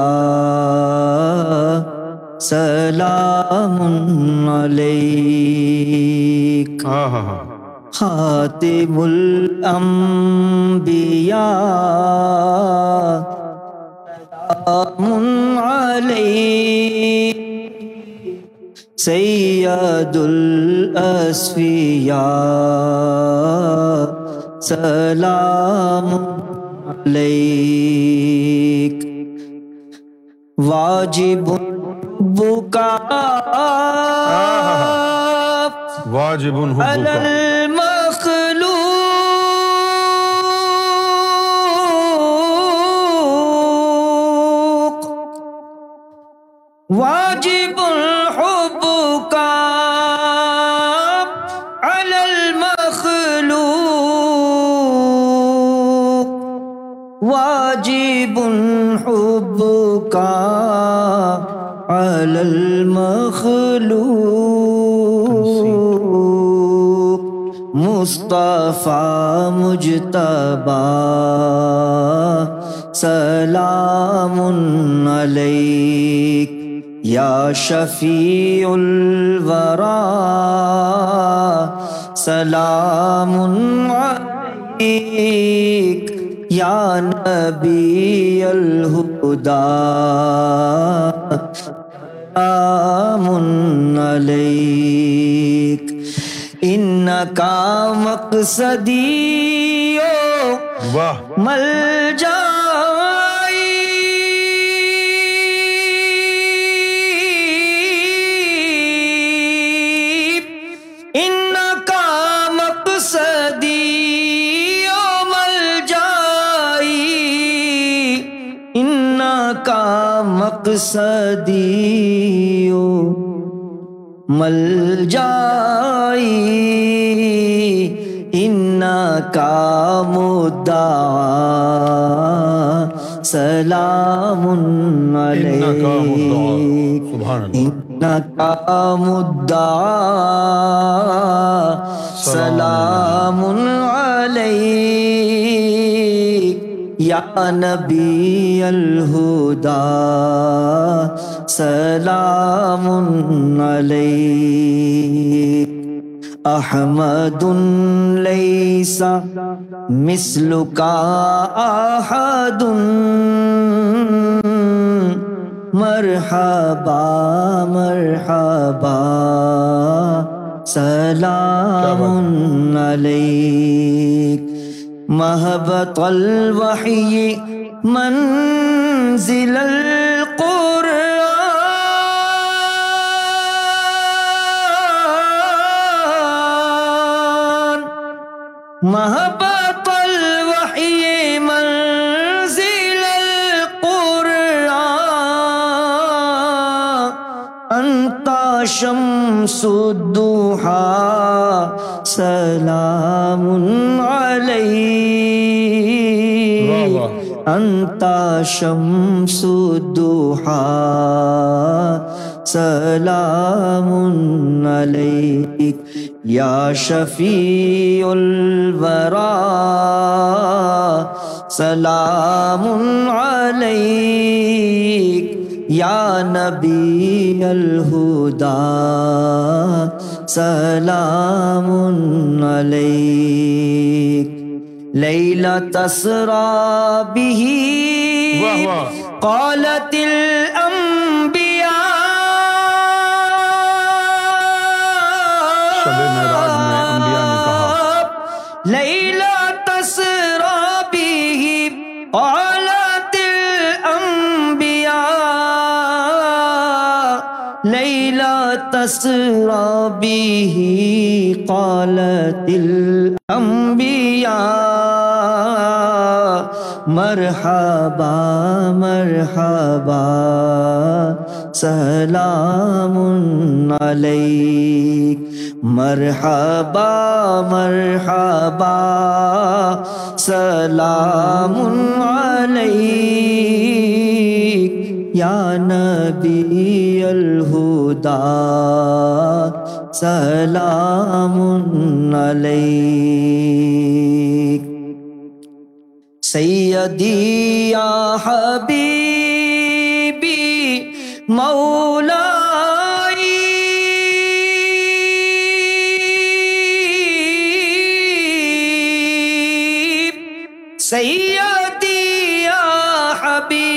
سلام علیک ہاں، ہاں، ہاں۔ خاتم الانبیاء سلام علیک سید الاسفیاء سلام علیک واجب بکا واجب المخلوق واجب المخلوق حب کا علی المخلوق مصطفیٰ مجتبا سلام علیک یا شفیع الورا سلام علیک بیل حدا ل ان کامک صدیو و مج سدیو مل جائی کا مدعا سلام ان کا مدعا سلام یا نبی الہدا سلام لک احمد سا مسلک آہ دن مرحبا مرحبا سلام علیک محبت الوحی منزل القرآن وحیے الوحی منزل القرآن انتا شمس الدوحا م انتا شمس دوحا سلام علیک یا شفیع الورا سلام علیک یا نبی الہدا سلام علیک لئی تس ربھی کالتیل امبیا لائی لا تس رابی کال تل امبیا لائی لا تس ربھی کال تل مرحبا مرحبا سلام علیک مرحبا مرحبا سلام علیک یا نبی الہدا سلام علیک سیدی یا حبیبی مولائی سیدی یا حبیبی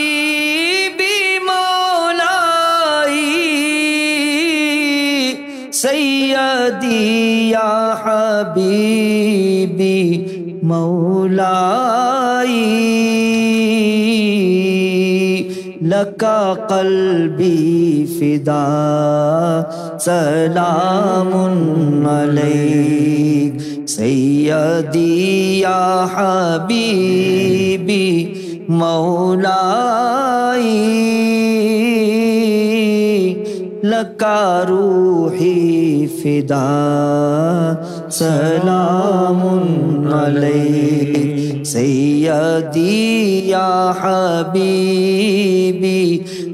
مولائی سیدی یا حبیبی مولا کا قلبی فدا سلام علیک سیدی یا حبیبی مولائی لکا روحی فدا سلام علیک سیدی یا حبیبی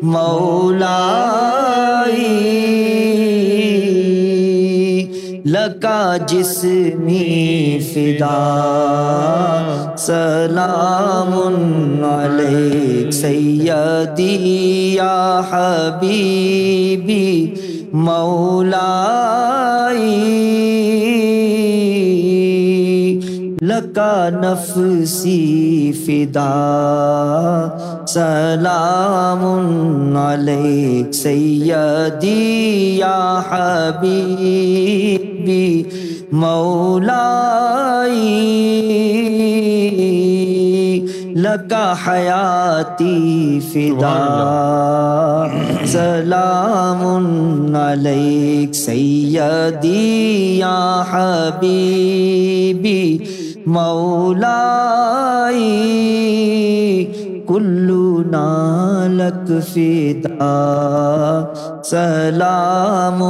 مولائی لکا جسمی فدا سلام علیک سیدی یا حبیبی مولائی کا نفسی فدا سلام سیدی یا حبیبی مولائی لکا حیاتی فدا سلام علیک سیدی یا حبیبی مولائی کلو نالک فیدا سلام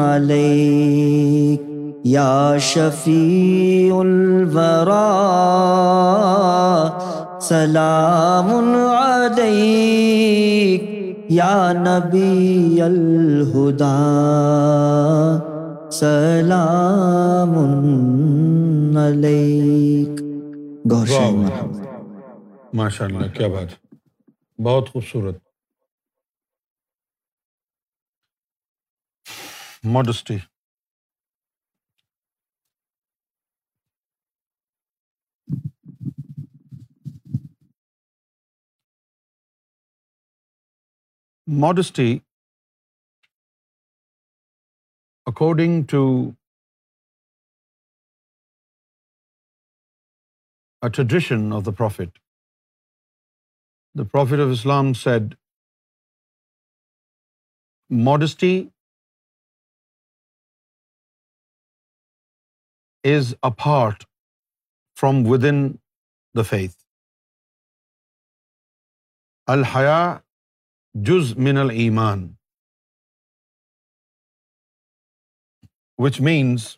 علیک یا شفیع الورا سلام علیک یا نبی الہدا سلام ماشاء اللہ کیا بات بہت خوبصورت modesty modesty according to tradition of the prophet the prophet of Islam said modesty is part from within the faith الحیا جز من المان which means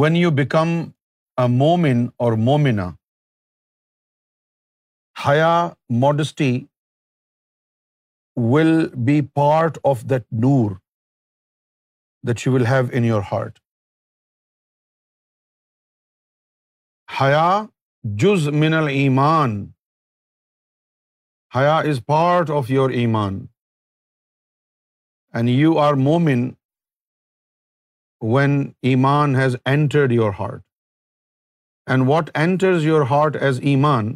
when you become a مومن اور مومنا ہیا modesty will be part of that Noor that you will have in your heart ہیا جز من المان ہیا is part of your ایمان اینڈ یو آر مومن when iman has entered your heart. And what enters your heart as iman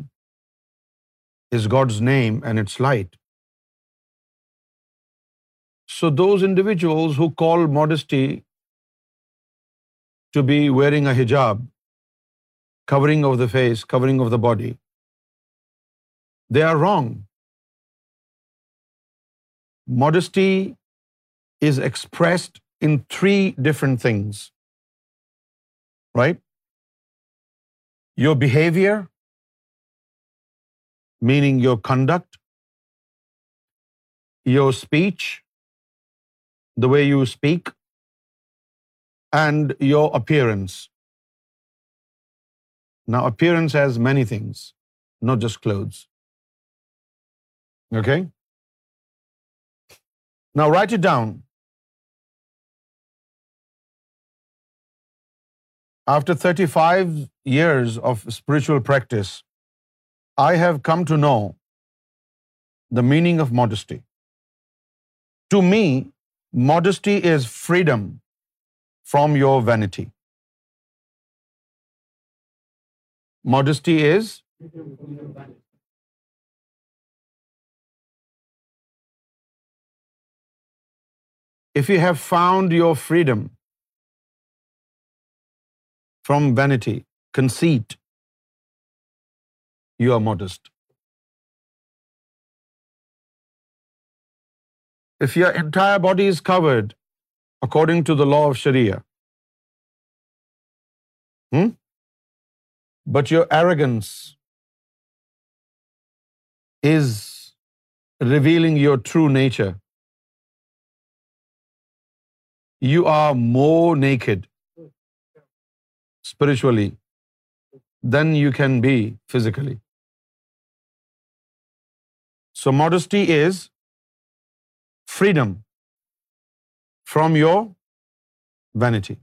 is God's name and its light. So those individuals who call modesty to be wearing a hijab, covering of the face, covering of the body, they are wrong. Modesty is expressed in three different things, right? Your behavior, meaning your conduct, your speech, the way you speak, and your appearance. Now, appearance has many things, not just clothes. Okay? Now, write it down. After 35 years of spiritual practice, I have come to know the meaning of modesty. To me, modesty is freedom from your vanity. Modesty is if you have found your freedom from vanity, conceit, you are modest. If your entire body is covered according to the law of Sharia, hmm, but your arrogance is revealing your true nature, you are more naked spiritually than you can be physically. So modesty is freedom from your vanity.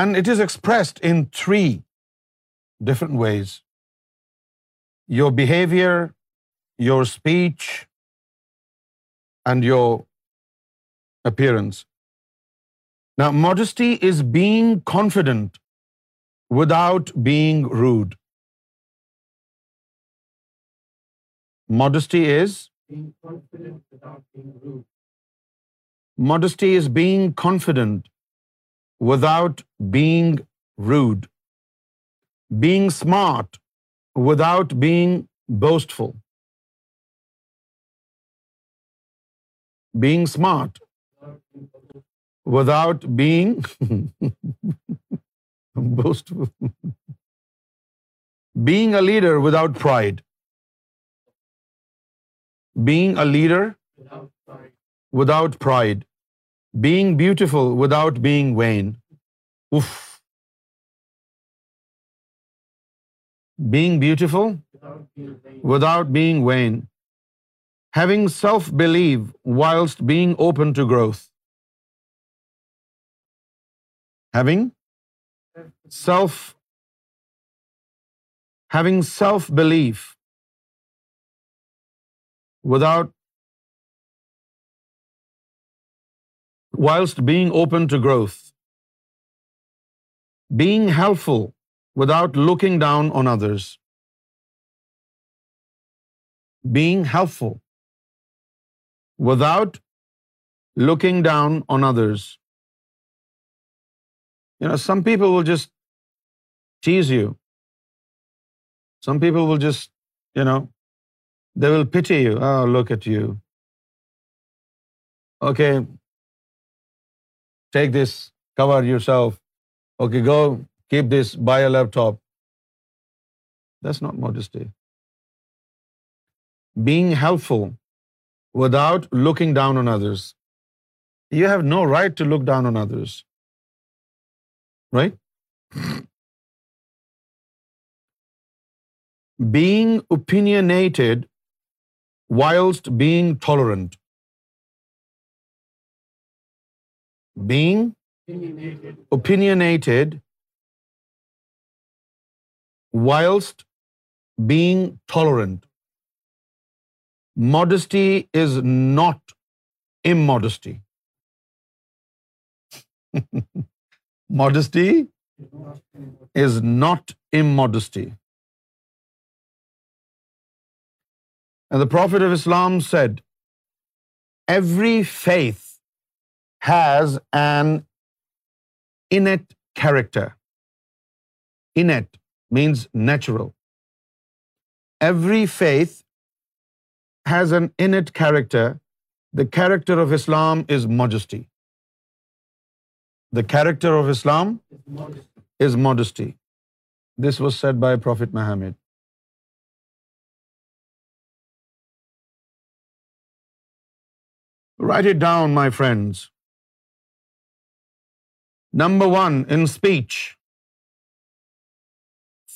And it is expressed in three different ways: your behavior, your speech, and your appearance. Modesty is being confident without being rude modesty is modesty modesty is being confident without being rude being smart without being boastful being smart without being a leader without pride a leader without pride being beautiful without being vain if being beautiful without being vain having self belief whilst being open to growth having having self self belief without whilst being open to growth help full without looking down on others being full without looking down on others Some people will just tease you. Some people will just, they will pity you. Oh, look at you. Okay, take this, cover yourself. Okay, go keep this, buy a laptop. That's not modesty. Being helpful without looking down on others. You have no right to look down on others right? Being opinionated whilst being tolerant. Being opinionated whilst being tolerant. Modesty is not immodesty. [LAUGHS] Modesty is not immodesty. And the Prophet of Islam said, every faith has an innate character. Innate means natural. Every faith has an innate character. The character of Islam is modesty. The character of Islam is modesty. This was said by Prophet Muhammad. Write it down, my friends. Number 1, in speech.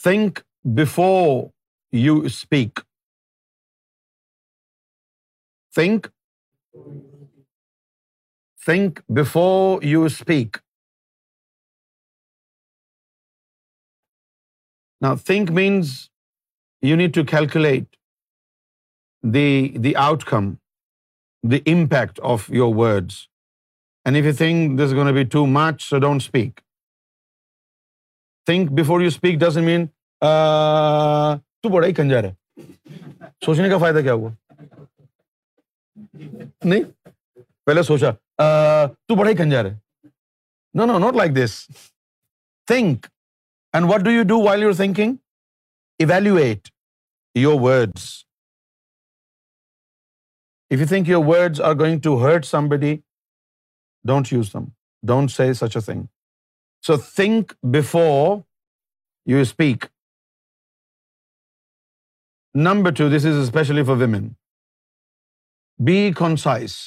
Think before you speak. Think before you speak. Think means you need to calculate the the outcome the impact of your words and you think this gonna be too much so don't speak think before you speak does mean تو بڑا ہی کنجر ہے سوچنے کا فائدہ کیا ہوا نہیں پہلے سوچا تو بڑا ہی کنجر ہے no no like this think And what do you do while you're thinking? Evaluate your words. If you think your words are going to hurt somebody, don't use them. Don't say such a thing. So think before you speak. Number 2, this is especially for women. Be concise.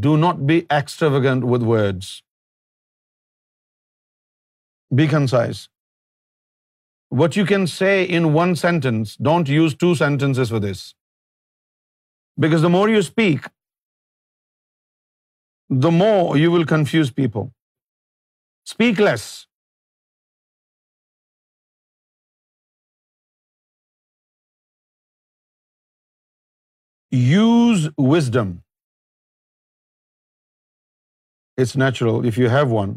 Do not be extravagant with words. Be concise. What you can say in one sentence, don't use two sentences for this. Because the more you speak, the more you will confuse people. Speak less. Use wisdom. It's natural. If you have one,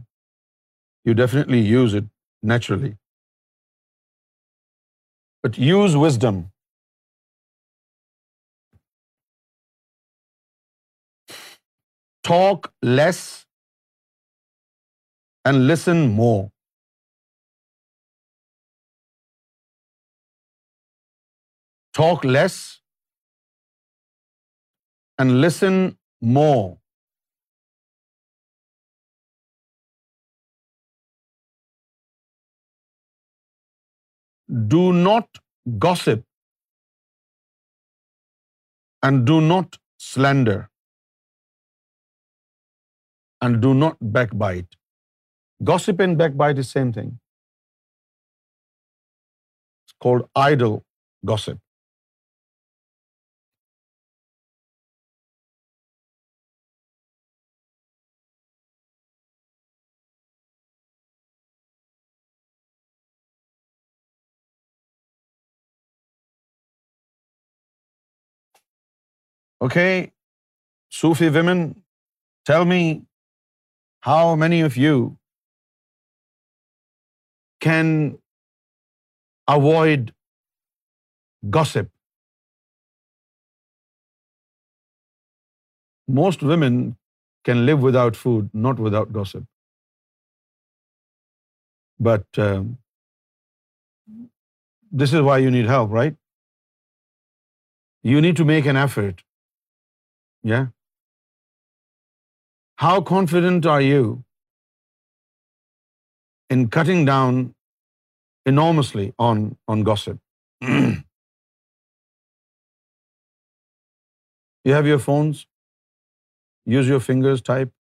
you definitely use it naturally. But use wisdom. Talk less and listen more. Talk less and listen more. do not gossip and do not slander and do not backbite. Gossip and backbite is same thing. It's called idle gossip. Okay, Sufi women, tell me how many of you can avoid gossip? Most women can live without food, not without gossip. But um, this is why you need help, right? You need to make an effort yeah. How confident are you in cutting down enormously on gossip? [CLEARS THROAT] You have your phones. Use your fingers, type.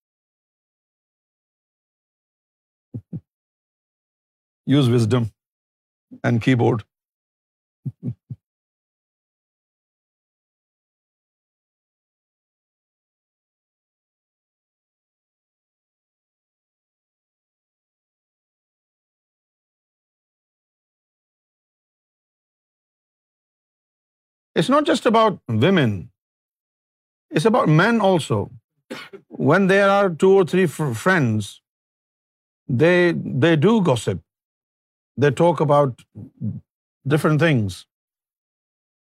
[LAUGHS] Use wisdom and keyboard. [LAUGHS] It's not just about women. It's about men also. When there are two or three friends, they do gossip. They talk about different things.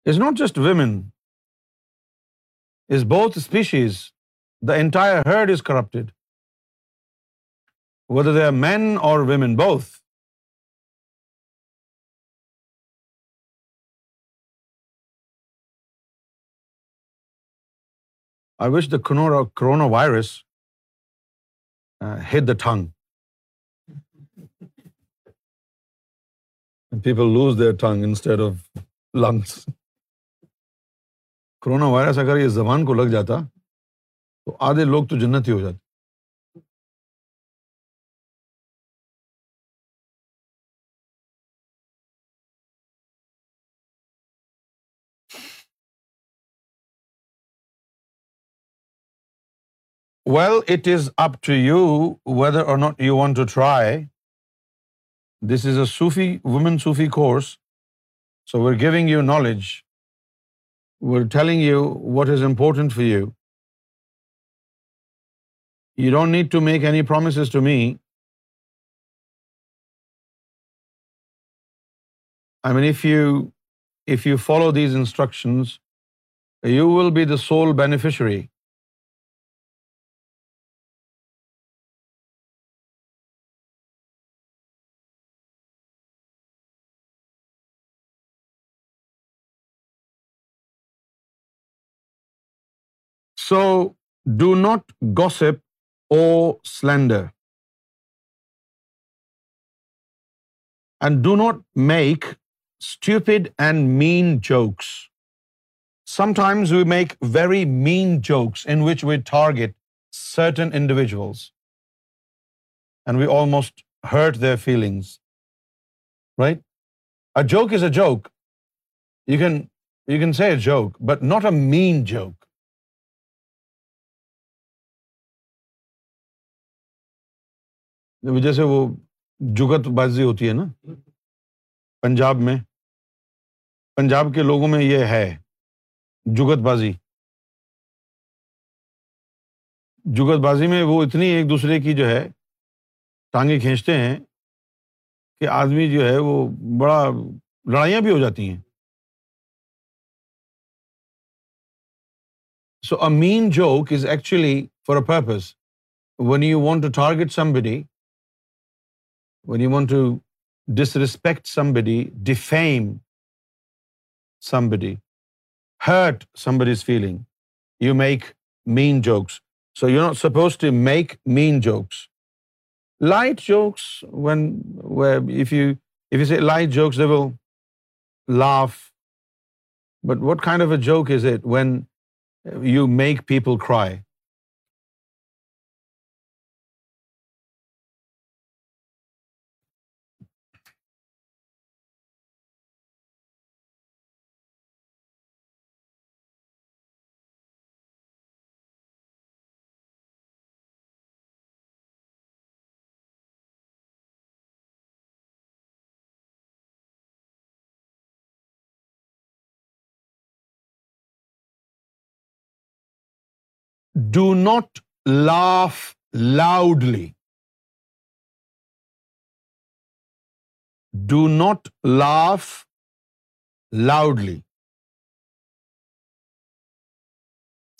It's not just women. It's both species. The entire herd is corrupted. Whether they are men or women, both. I wish the corona virus hit the tongue people lose their tongue instead of lungs corona virus اگر یہ زبان کو لگ جاتا تو آدھے لوگ تو جنت ہی ہو جاتے Well, it is up to you whether or not you want to try. This is a Sufi, women Sufi course. So we're giving you knowledge. We're telling you what is important for you. You don't need to make any promises to me. I mean, if you follow these instructions, you will be the sole beneficiary. So do not gossip or slander, and do not make stupid and mean jokes. Sometimes we make very mean jokes in which we target certain individuals, and we almost hurt their feelings, right? A joke is a joke. You can say a joke, but not a mean joke. جیسے وہ جگت بازی ہوتی ہے نا پنجاب میں پنجاب کے لوگوں میں یہ ہے جگت بازی جگت بازی میں وہ اتنی ایک دوسرے کی جو ہے ٹانگیں کھینچتے ہیں کہ آدمی جو ہے وہ بڑا لڑائیاں بھی ہو جاتی ہیں so a mean joke is actually for a purpose when you want to target somebody when you want to disrespect somebody, defame somebody, hurt somebody's feeling, you make mean jokes. So you're not supposed to make mean jokes. Light jokes, if you say light jokes, they will laugh. But what kind of a joke is it when you make people cry? Do not laugh loudly. Do not laugh loudly.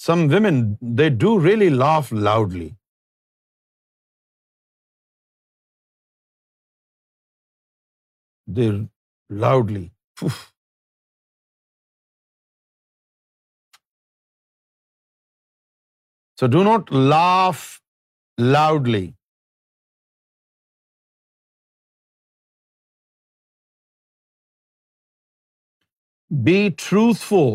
Some women, they do really laugh loudly. They loudly. Poof. So do not laugh loudly. Be truthful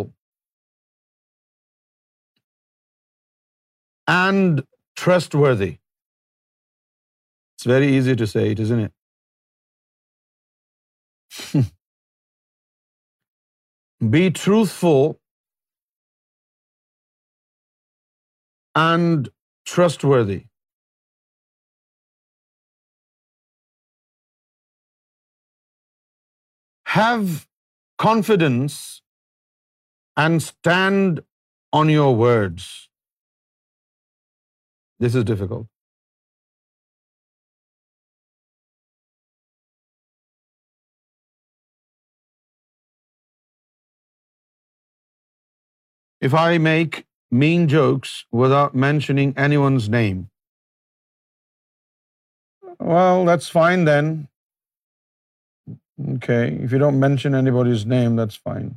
and trustworthy. It's very easy to say it, isn't it? [LAUGHS] Be truthful and trustworthy. Have confidence and stand on your words. This is difficult. If I make mean jokes without mentioning anyone's name. Well, that's fine then. Okay, if you don't mention anybody's name, that's fine.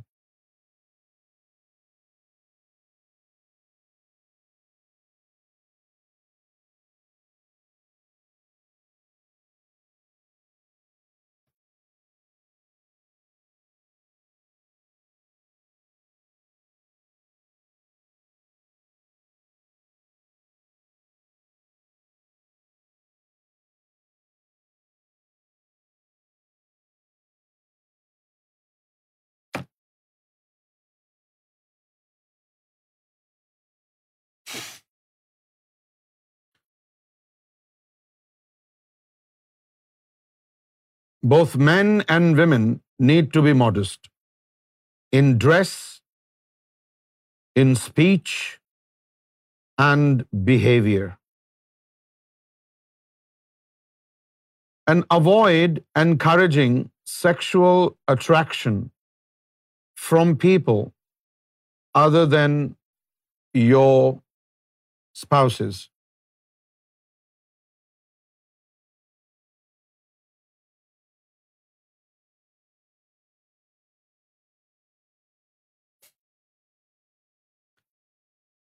Both men and women need to be modest in dress, in speech, and behavior. And avoid encouraging sexual attraction from people other than your spouses.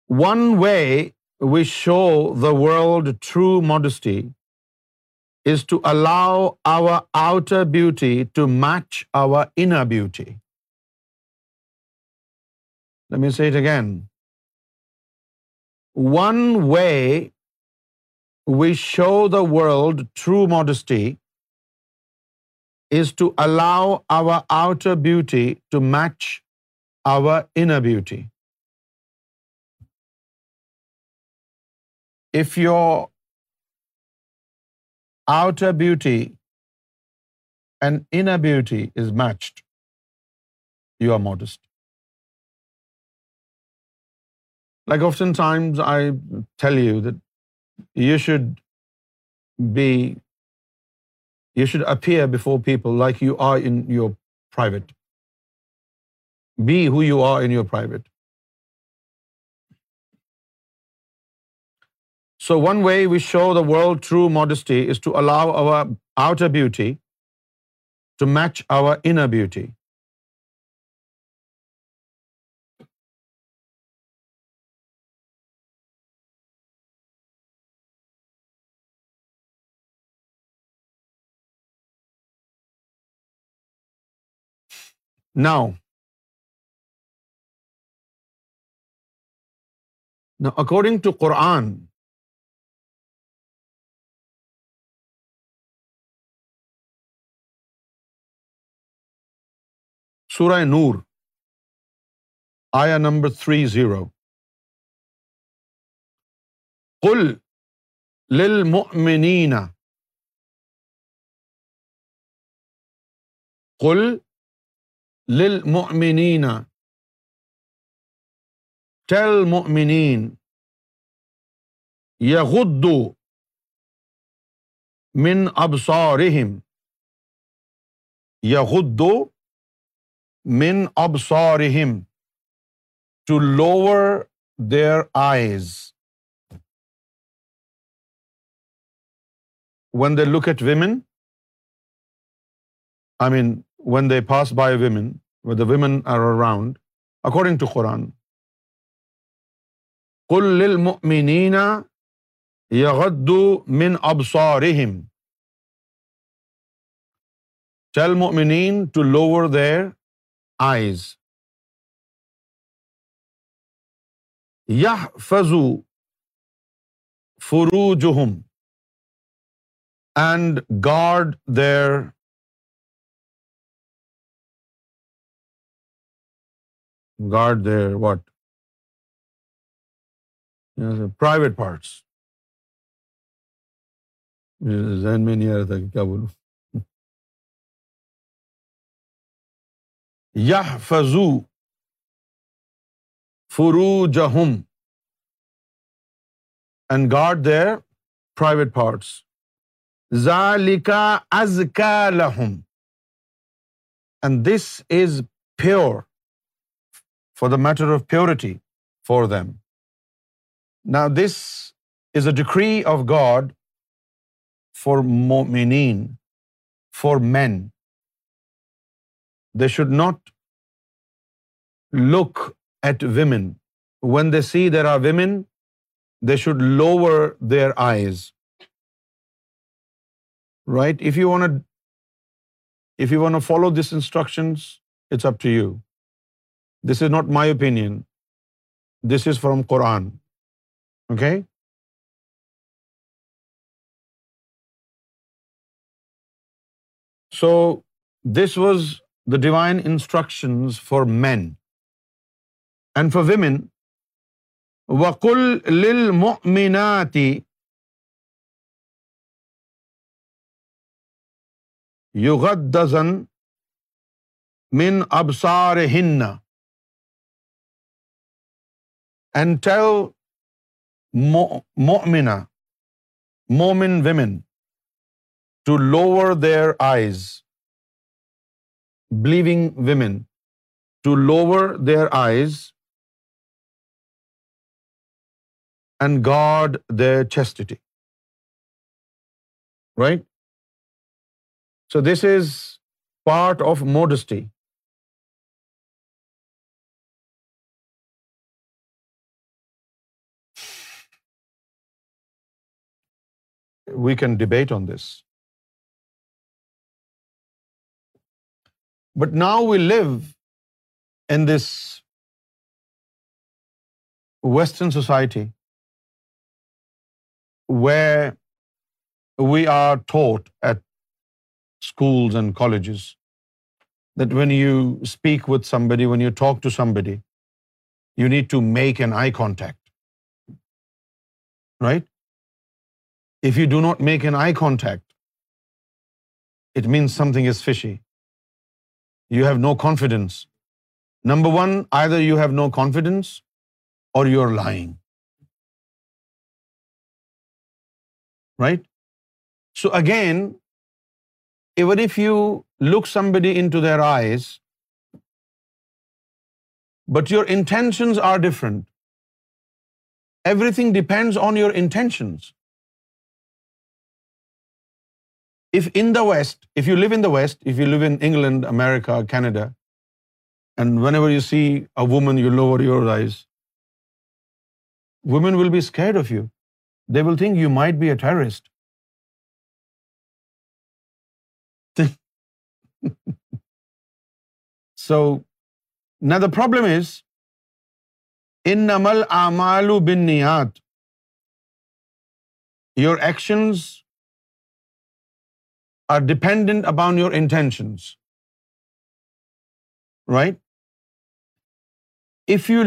One way we show the world true modesty is to allow our outer beauty to match our inner beauty. Let me say it again. One way we show the world true modesty is to allow our outer beauty to match our inner beauty. if your outer beauty and inner beauty is matched, you are modest. Like oftentimes I tell you that you should appear before people like you are in your private. Be who you are in your private. So one way we show the world true modesty is to allow our outer beauty to match our inner beauty. Now, according to Quran, سورہ نور آیا number three zero کل لل منینا کل لل مینا tell men یغدو من ابصارہم یغدو من اب to lower their eyes when they look at women I mean when they pass by women the women are around according to Quran کل من ٹیل خوران ٹو لوور دیر آئز یہ فضو فرو جو and guard their guard their what private parts ذہن میں نہیں آ رہا تھا کہ کیا بولوں فضو فرو جہم اینڈ گاڈ پرائیویٹ پارٹس ذالکا لہم and this is pure for the matter of purity for them نا this is a decree of God for مومین for men They should not look at women. When they see there are women, they should lower their eyes. Right? If you want to follow these instructions, it's up to you. This is not my opinion. This is from Quran. Okay? So this was the divine instructions for men and for women وکل لل مناتی یوگت دزن ابسار ہن and to مومنا مومن women to lower their eyes believing women to lower their eyes and guard their chastity. Right? So this is part of modesty. We can debate on this. But now we live in this Western society where we are taught at schools and colleges that when you speak with somebody, when you talk to somebody, you need to make an eye contact. Right? If you do not make an eye contact, it means something is fishy you have no confidence. Number one, either you have no confidence or you're lying. Right? So again, even if you look somebody into their eyes, but your intentions are different, everything depends on your intentions. if in the West, if you live in the West, if you live in England, America, Canada, and whenever you see a woman, you lower your eyes, women will be scared of you. They will think you might be a terrorist. [LAUGHS] So, now the problem is, innamal a'malu binniyat. Your actions are dependent upon your intentions, right? If you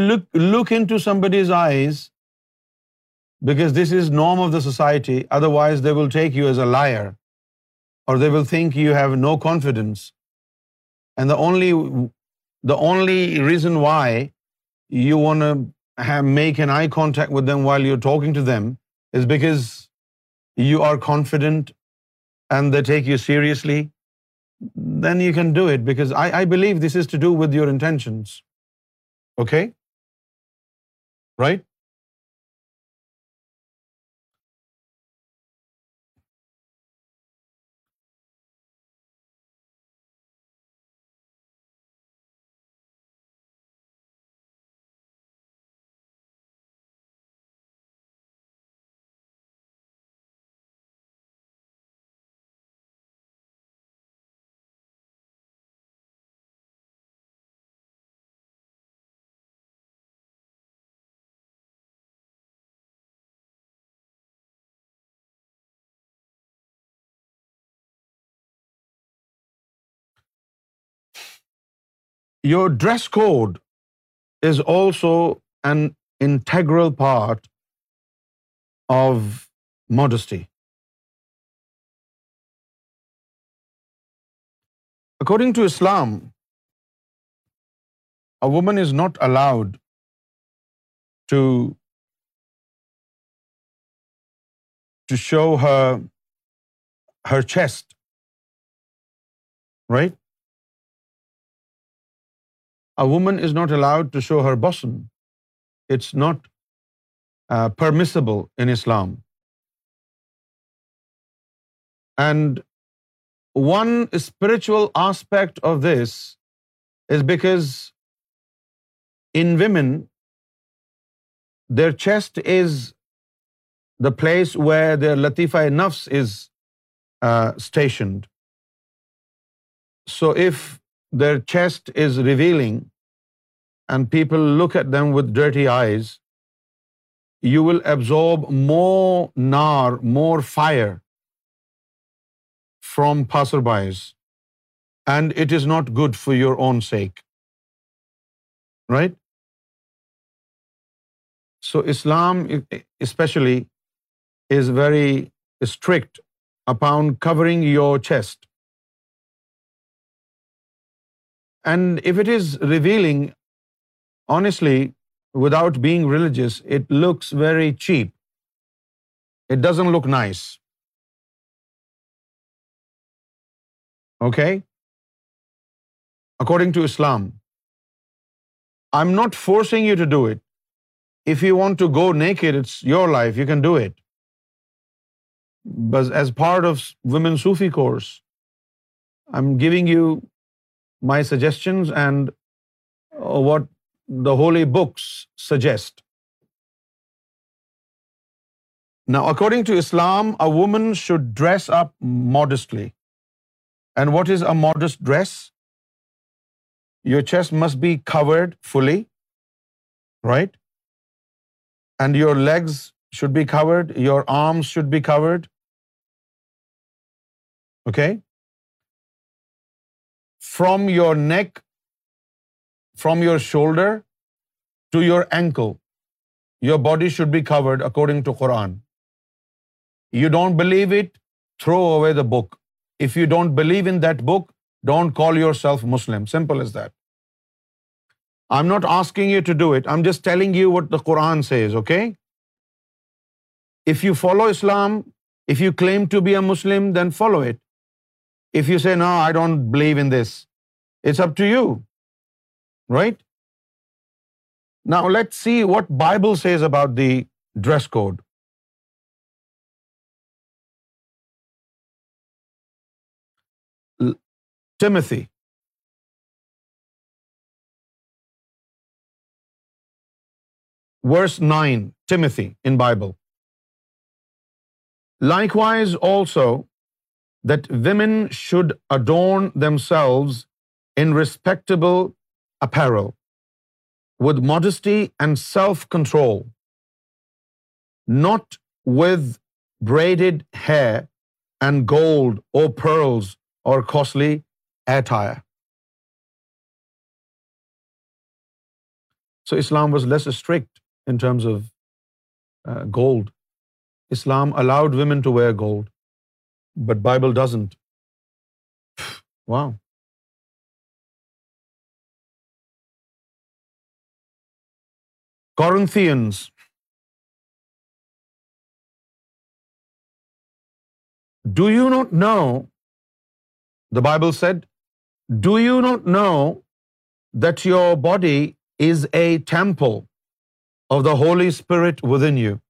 look into somebody's eyes, because this is norm of the society, otherwise they will take you as a liar, or they will think you have no confidence. And the only reason why you want to make an eye contact with them while you're talking to them is because you are confident and they take you seriously, then you can do it, because I believe this is to do with your intentions. Okay? Right? Your dress code is also an integral part of modesty. According to Islam, a woman is not allowed to show her chest, right? Woman is not allowed to show her bosom it's not permissible in Islam and one spiritual aspect of this is because in women their chest is the place where their لطیفہ نفس is stationed so if their chest is revealing and people look at them with dirty eyes, you will absorb more nar, more fire from passerbys, and it is not good for your own sake. Right? So Islam especially is very strict upon covering your chest. And if it is revealing, honestly, without being religious, it looks very cheap. It doesn't look nice. Okay? According to Islam, I'm not forcing you to do it. If you want to go naked, it's your life, you can do it. But as part of Women's Sufi course, I'm giving you my suggestions and uh, what the holy books suggest. Now, according to Islam, a woman should dress up modestly. And what is a modest dress? Your chest must be covered fully, right? And your legs should be covered, your arms should be covered. Okay? from your neck, from your shoulder to your ankle. Your body should be covered according to Quran. You don't believe it, throw away the book. If you don't believe in that book, don't call yourself Muslim. Simple as that. I'm not asking you to do it. I'm just telling you what the Quran says, okay? If you follow Islam, if you claim to be a Muslim, then follow it. If you say, no, I don't believe in this, it's up to you, right? Now let's see what the Bible says about the dress code. Timothy. Verse 9, Timothy in Bible. Likewise also that women should adorn themselves in respectable apparel with modesty and self-control, not with braided hair and gold or pearls or costly attire. So Islam was less strict in terms of uh, gold. Islam allowed women to wear gold. But Bible doesn't. Wow. Corinthians. Do you not know, the Bible said, do you not know that your body is a temple of the Holy Spirit within you?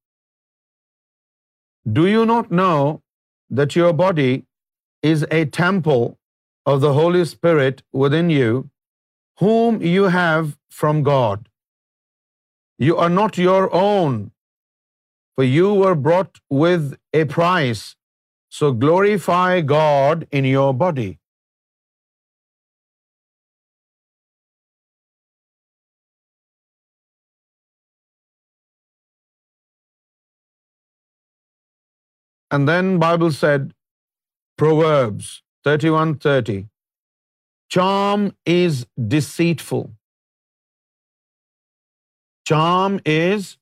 Do you not know that your body is a temple of the Holy Spirit within you, whom you have from God. You are not your own, for you were bought with a price. So glorify God in your body. And then Bible said, Proverbs 31:30, charm is deceitful. Charm is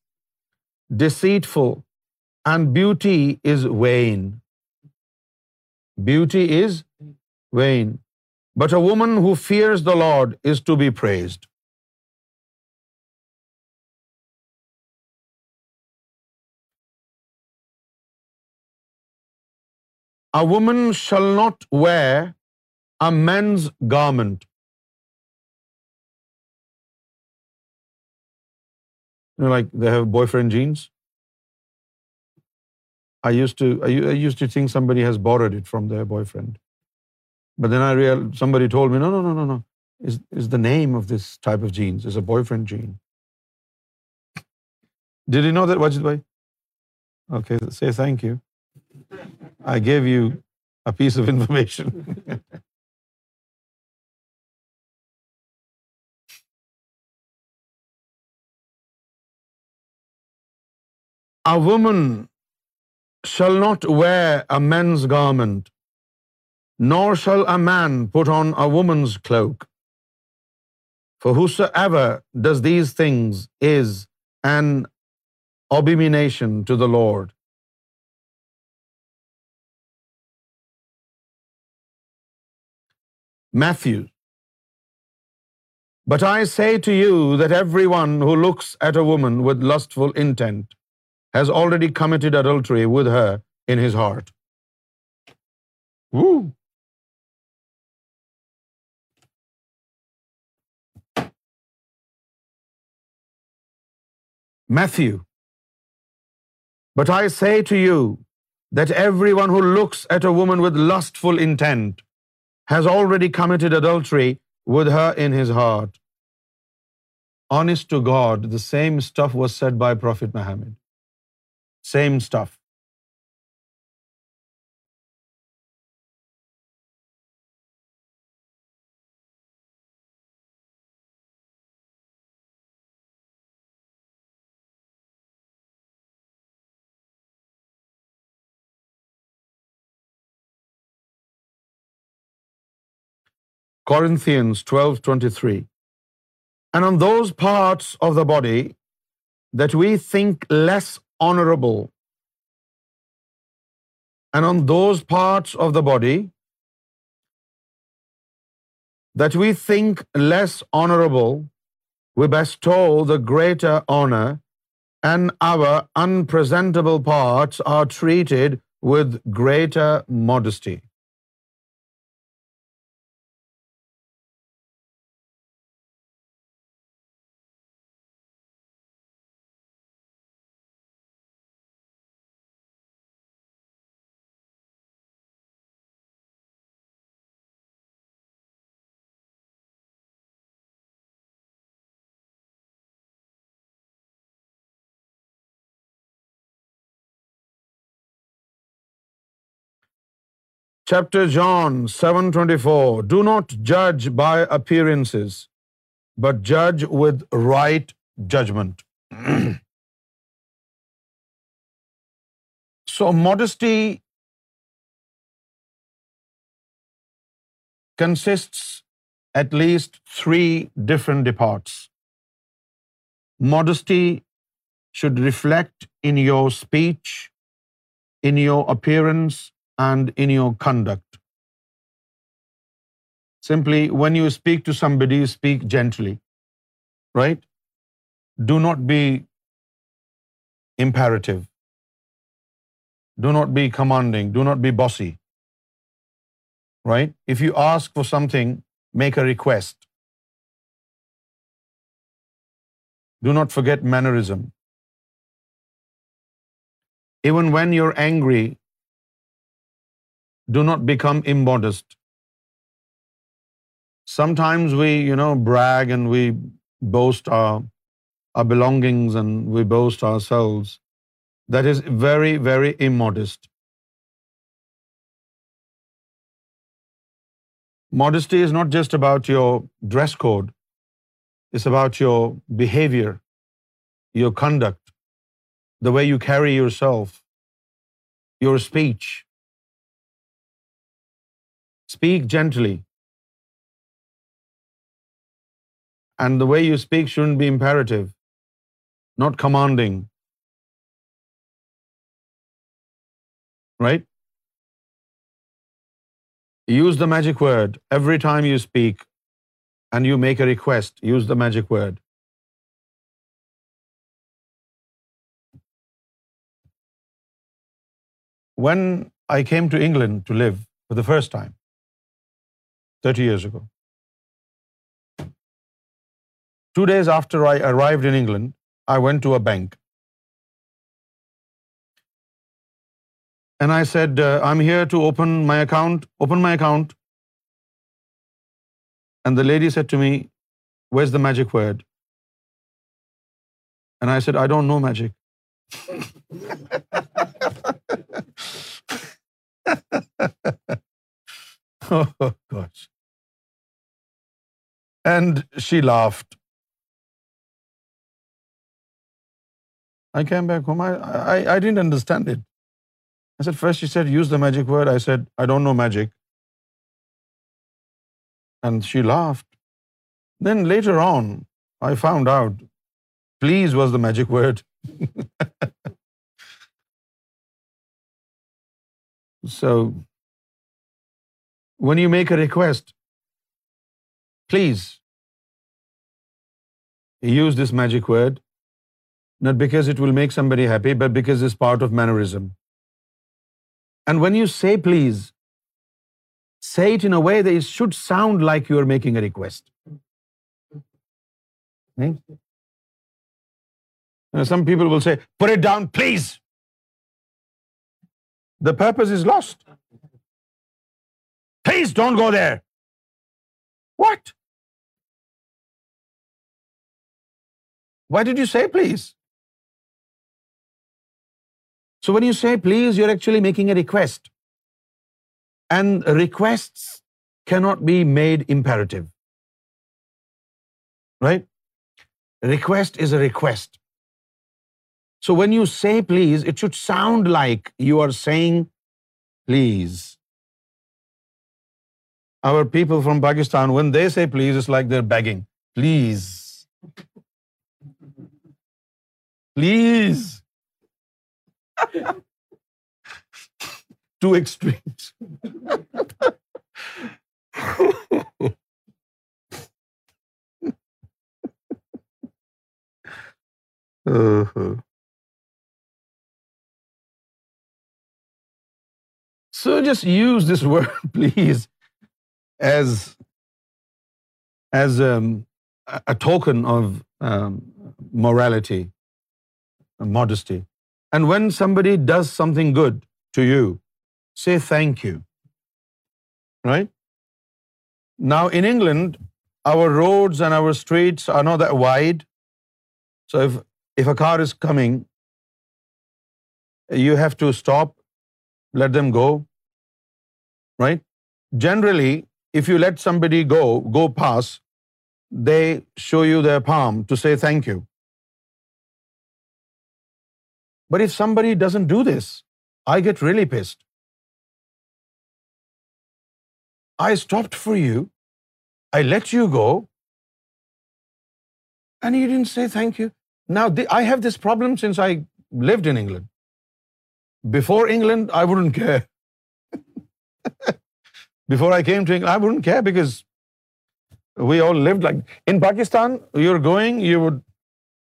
deceitful and beauty is vain. Beauty is vain. But a woman who fears the Lord is to be praised. A woman shall not wear a man's garment. Like they have boyfriend jeans. I used to think somebody has borrowed it from their boyfriend. But then I realized, somebody told me, no. Is the name of this type of jeans is a boyfriend jean. Did you know that, Wajid bhai? Okay, say thank you. I gave you a piece of information. [LAUGHS] A woman shall not wear a man's garment, nor shall a man put on a woman's cloak. For whosoever does these things is an abomination to the Lord. Matthew. But I say to you that everyone who looks at a woman with lustful intent has already committed adultery with her in his heart. Woo. Matthew. But I say to you that everyone who looks at a woman with lustful intent has already committed adultery with her in his heart. Honest to God, the same stuff was said by Prophet Muhammad. Same stuff. Body that we those parts of the greater honour unpresentable parts greater modesty Chapter John 7:24. Do not judge by appearances, but judge with right judgment. [CLEARS THROAT] So modesty consists at least three different parts. Modesty should reflect in your speech, in your appearance, and in your conduct. Simply, when you speak to somebody, you speak gently, right? Do not be imperative. Do not be commanding. Do not be bossy, right? If you ask for something, make a request. Do not forget mannerism. Even when you're angry, do not become immodest. Sometimes we, brag and we boast our belongings and we boast ourselves. That is very, very immodest. Modesty is not just about your dress code. It's about your behavior, your conduct, the way you carry yourself, your speech, Speak gently. And the way you speak shouldn't be imperative, not commanding. Right? Use the magic word every time you speak and you make a request. Use the magic word. When I came to England to live for the first time, 30 years ago. 2 days after I arrived in England, I went to a bank. And I said, uh, I'm here to open my account. And the lady said to me, where's the magic word? And I said, I don't know magic. [LAUGHS] [LAUGHS] Oh, gosh. And she laughed. I came back home. I didn't understand it. I said, first she said, use the magic word. I said, I don't know magic. And she laughed. Then later on, I found out, please was the magic word. [LAUGHS] So when you make a request, please, use this magic word, not because it will make somebody happy, but because it's part of mannerism. And when you say please, say it in a way that it should sound like you are making a request. Right? Hmm? Now, some people will say, put it down, please. The purpose is lost. Please don't go there. What? Why did you say please? So when you say please, you're actually making a request. And requests cannot be made imperative. Right? Request is a request. So when you say please, it should sound like you are saying please our people from Pakistan, when they say please, it's like they're begging. Please. Please. [LAUGHS] Two extremes. [LAUGHS] So just use this word, [LAUGHS] please, as um, a token of um, morality and modesty. And when somebody does something good to you, say thank you. Right? Now in England, our roads and our streets are not that wide. So if a car is coming, you have to stop, let them go. Right? Generally, if you let somebody go pass, they show you their palm to say thank you. But if somebody doesn't do this, I get really pissed. I stopped for you, I let you go, and you didn't say thank you. Now, I have this problem since I lived in England. Before England, I wouldn't care. [LAUGHS] Before I came to England, I wouldn't care because we all lived like... In Pakistan, you're going, you would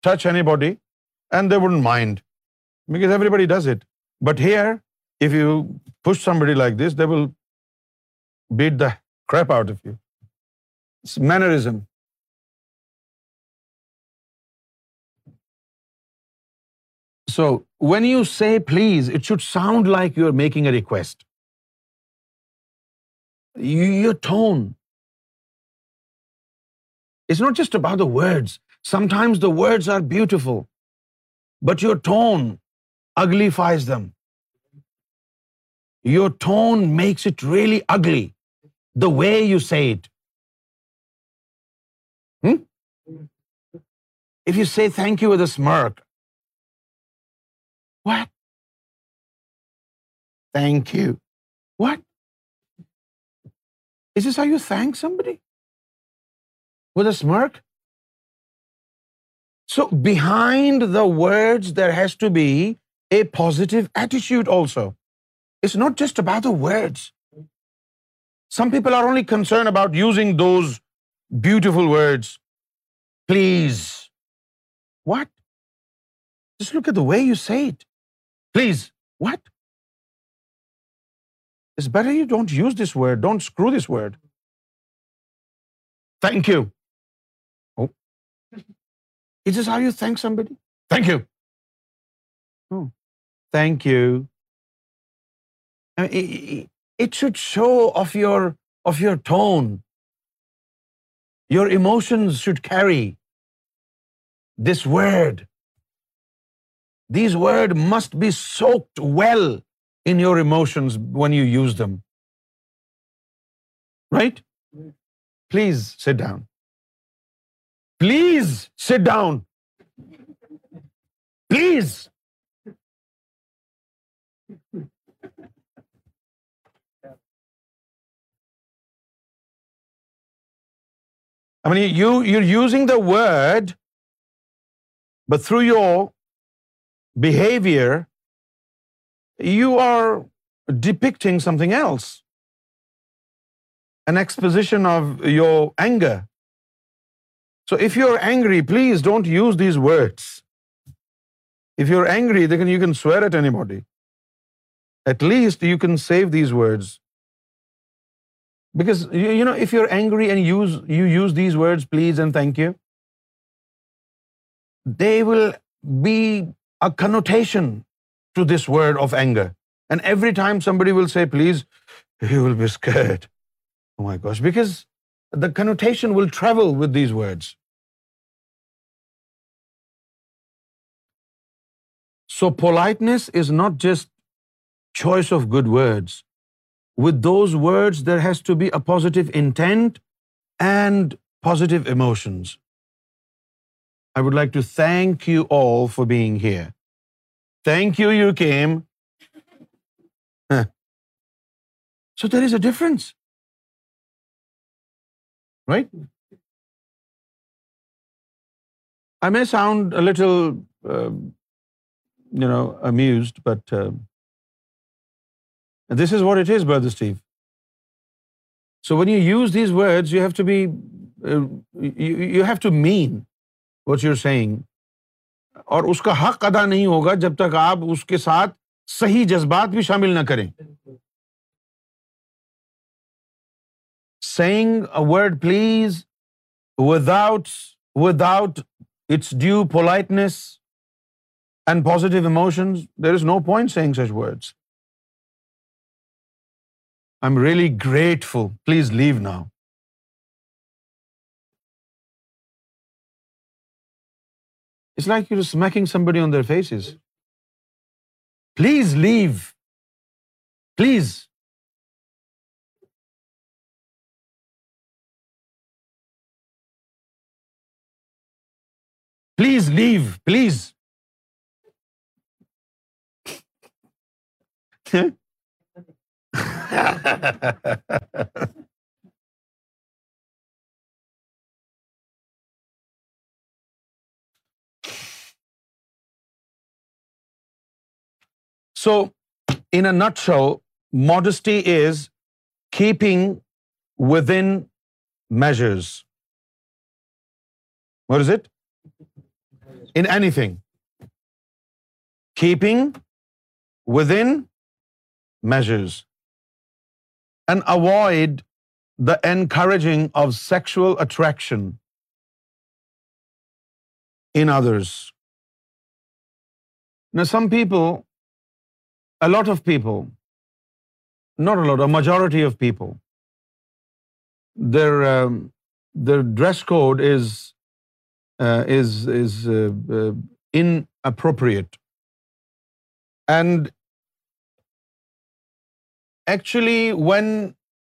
touch anybody and they wouldn't mind because everybody does it. But here, if you push somebody like this, they will beat the crap out of you. It's mannerism. So when you say please, it should sound like you're making a request your tone. It's not just about the words. Sometimes the words are beautiful, but your tone uglifies them. Your tone makes it really ugly, the way you say it. Hmm? If you say thank you with a smirk, what? Thank you. What? Is this how you thank somebody? With a smirk? So behind the words, there has to be a positive attitude also. It's not just about the words. Some people are only concerned about using those beautiful words. Please. What? Just look at the way you say it. Please. What? It's better you don't use this word. Don't screw this word. Thank you. Oh. [LAUGHS] Is this how you thank somebody? Thank you. Oh. Thank you. I mean, it should show of your tone. Your emotions should carry this word. These words must be soaked well in your emotions when you use them. Right? Please sit down. Please sit down. Please. I mean, you're using the word, but through your behavior, you are depicting something else, an exposition of your anger. So if you're angry, please don't use these words. If you're angry, then you can swear at anybody. At least you can save these words. Because, you know, if you're angry and you use these words, please and thank you, they will be a connotation to this word of anger. And every time somebody will say, please, you will be scared. Oh my gosh, because the connotation will travel with these words. So politeness is not just choice of good words. With those words, there has to be a positive intent and positive emotions. I would like to thank you all for being here. Thank you, you came. So there is a difference. Right? I may sound a little, um, amused, but uh, this is what it is, Brother Steve. So when you use these words, you have to uh, mean what you're saying. اور اس کا حق ادا نہیں ہوگا جب تک آپ اس کے ساتھ صحیح جذبات بھی شامل نہ کریں saying a word please without without it's due پولاس and positive emotion there is no point saying such words I am really grateful please leave now It's like you're smacking somebody on their faces. Please leave. Please. Please leave. Please. [LAUGHS] So, in a nutshell, modesty is keeping within measures. What is it? In anything. Keeping within measures. And avoid the encouraging of sexual attraction in others. Now, some people a lot of people, not a lot, a majority of people, their um, dress code is uh, uh, uh, inappropriate. And actually, when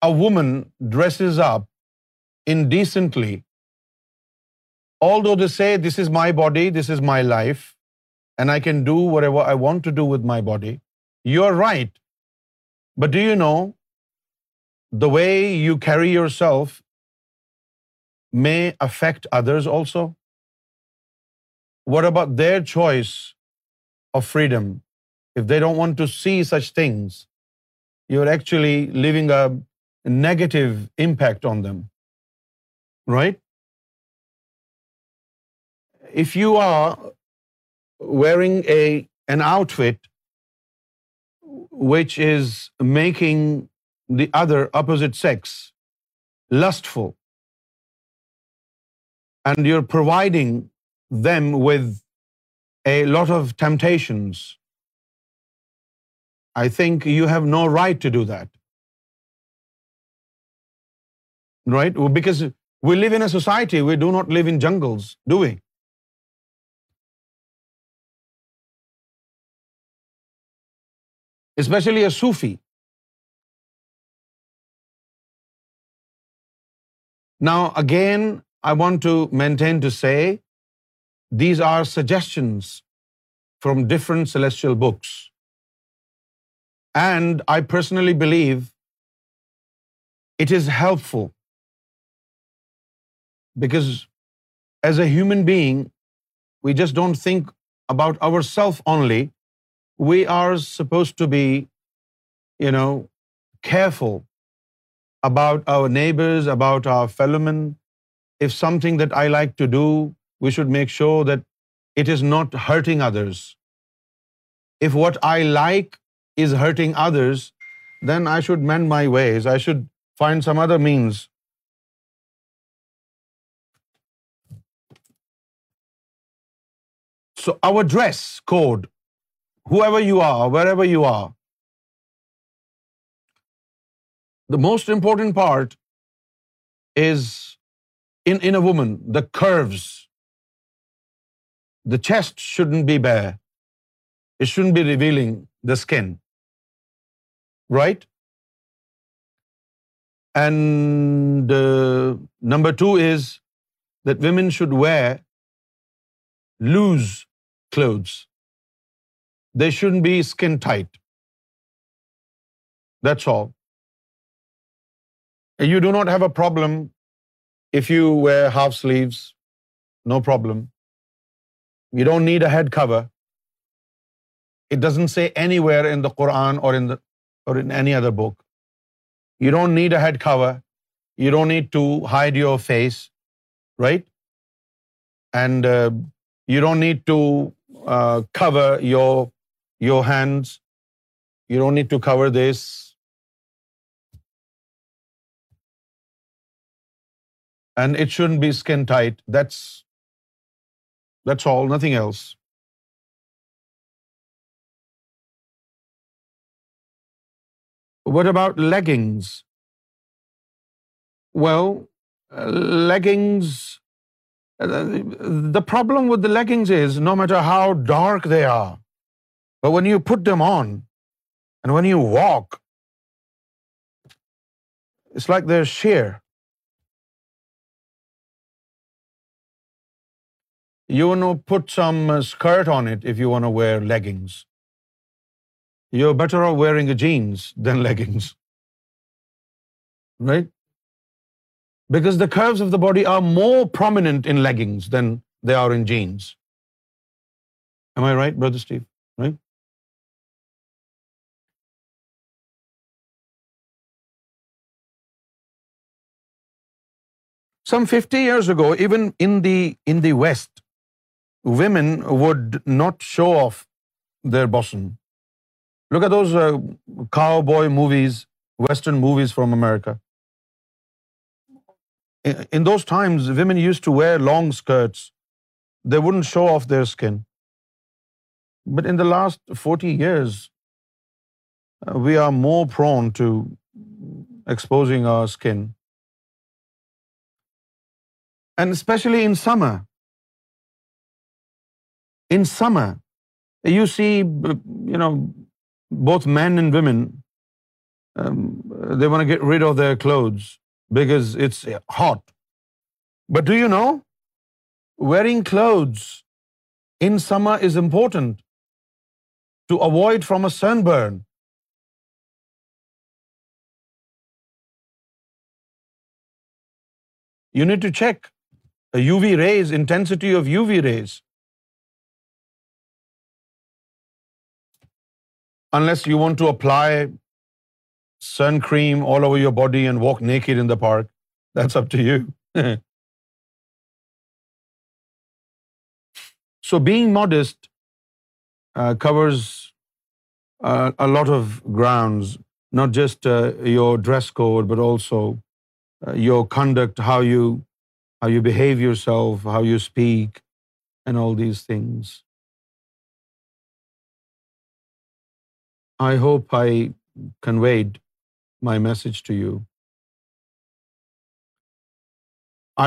a woman dresses up indecently, although they say, this is my body, this is my life, and I can do whatever I want to do with my body, you're right. But do you know, the way you carry yourself may affect others also? What about their choice of freedom? If they don't want to see such things, you're actually leaving a negative impact on them, right? If you are wearing an outfit which is making the other, opposite sex, lustful. And you're providing them with a lot of temptations. I think you have no right to do that. Right? Because we live in a society, we do not live in jungles, do we? especially a Sufi. Now, again, I want to maintain to say these are suggestions from different celestial books. And I personally believe it is helpful because as a human being, we just don't think about ourselves only, we are supposed to be, careful about our neighbors, about our fellowmen. If something that I like to do, we should make sure that it is not hurting others. If what I like is hurting others, then I should mend my ways. I should find some other means. So our dress code whoever you are, wherever you are, the most important part is in a woman, the curves. The chest shouldn't be bare. It shouldn't be revealing the skin. Right? And uh, number two is that women should wear loose clothes. They shouldn't be skin tight. That's all. You do not have a problem if you wear half sleeves, no problem. You don't need a head cover. It doesn't say anywhere in the Quran or in any other book. You don't need a head cover. You don't need to hide your face, right? And uh, you don't need to uh, cover your your hands. You don't need to cover this. And it shouldn't be skin tight. That's all, nothing else. What about leggings? Well, uh, leggings, uh, the problem with the leggings is no matter how dark they are, but when you put them on and when you walk, it's like they're sheer. You want to put some uh, skirt on it if you want to wear leggings. You're better off wearing jeans than [LAUGHS] leggings. Right? Because the curves of the body are more prominent in leggings than they are in jeans. Am I right, Brother Steve? Some 50 years ago, even in the West, women would not show off their bosom. Look at those uh, cowboy movies, Western movies from America. In those times, women used to wear long skirts. They wouldn't show off their skin. But in the last 40 years, uh, we are more prone to exposing our skin. And especially in summer. In summer, you see, uh, both men and women, um, they want to get rid of their clothes because it's uh, hot. But do you know, wearing clothes in summer is important to avoid from a sunburn. You need to check the UV rays, intensity of UV rays. Unless you want to apply sun cream all over your body and walk naked in the park, [LAUGHS] that's up to you. [LAUGHS] So being modest uh, covers uh, a lot of grounds, not just uh, your dress code, but also your conduct, how you how you behave yourself, how you speak, and all these things. I hope I conveyed my message to you.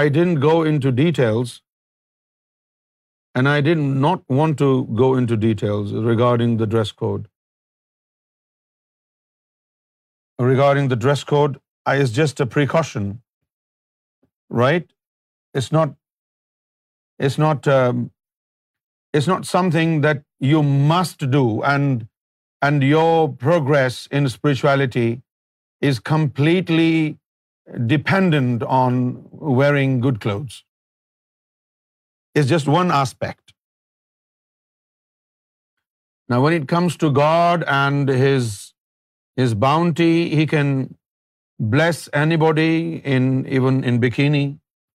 I didn't go into details, and I did not want to go into details regarding the dress code. Regarding the dress code, it's just a precaution, right? Um, it's not something that you must do, and your progress in spirituality is completely dependent on wearing good clothes. It's just one aspect. Now, when it comes to God and His bounty, He can bless anybody in even in bikini.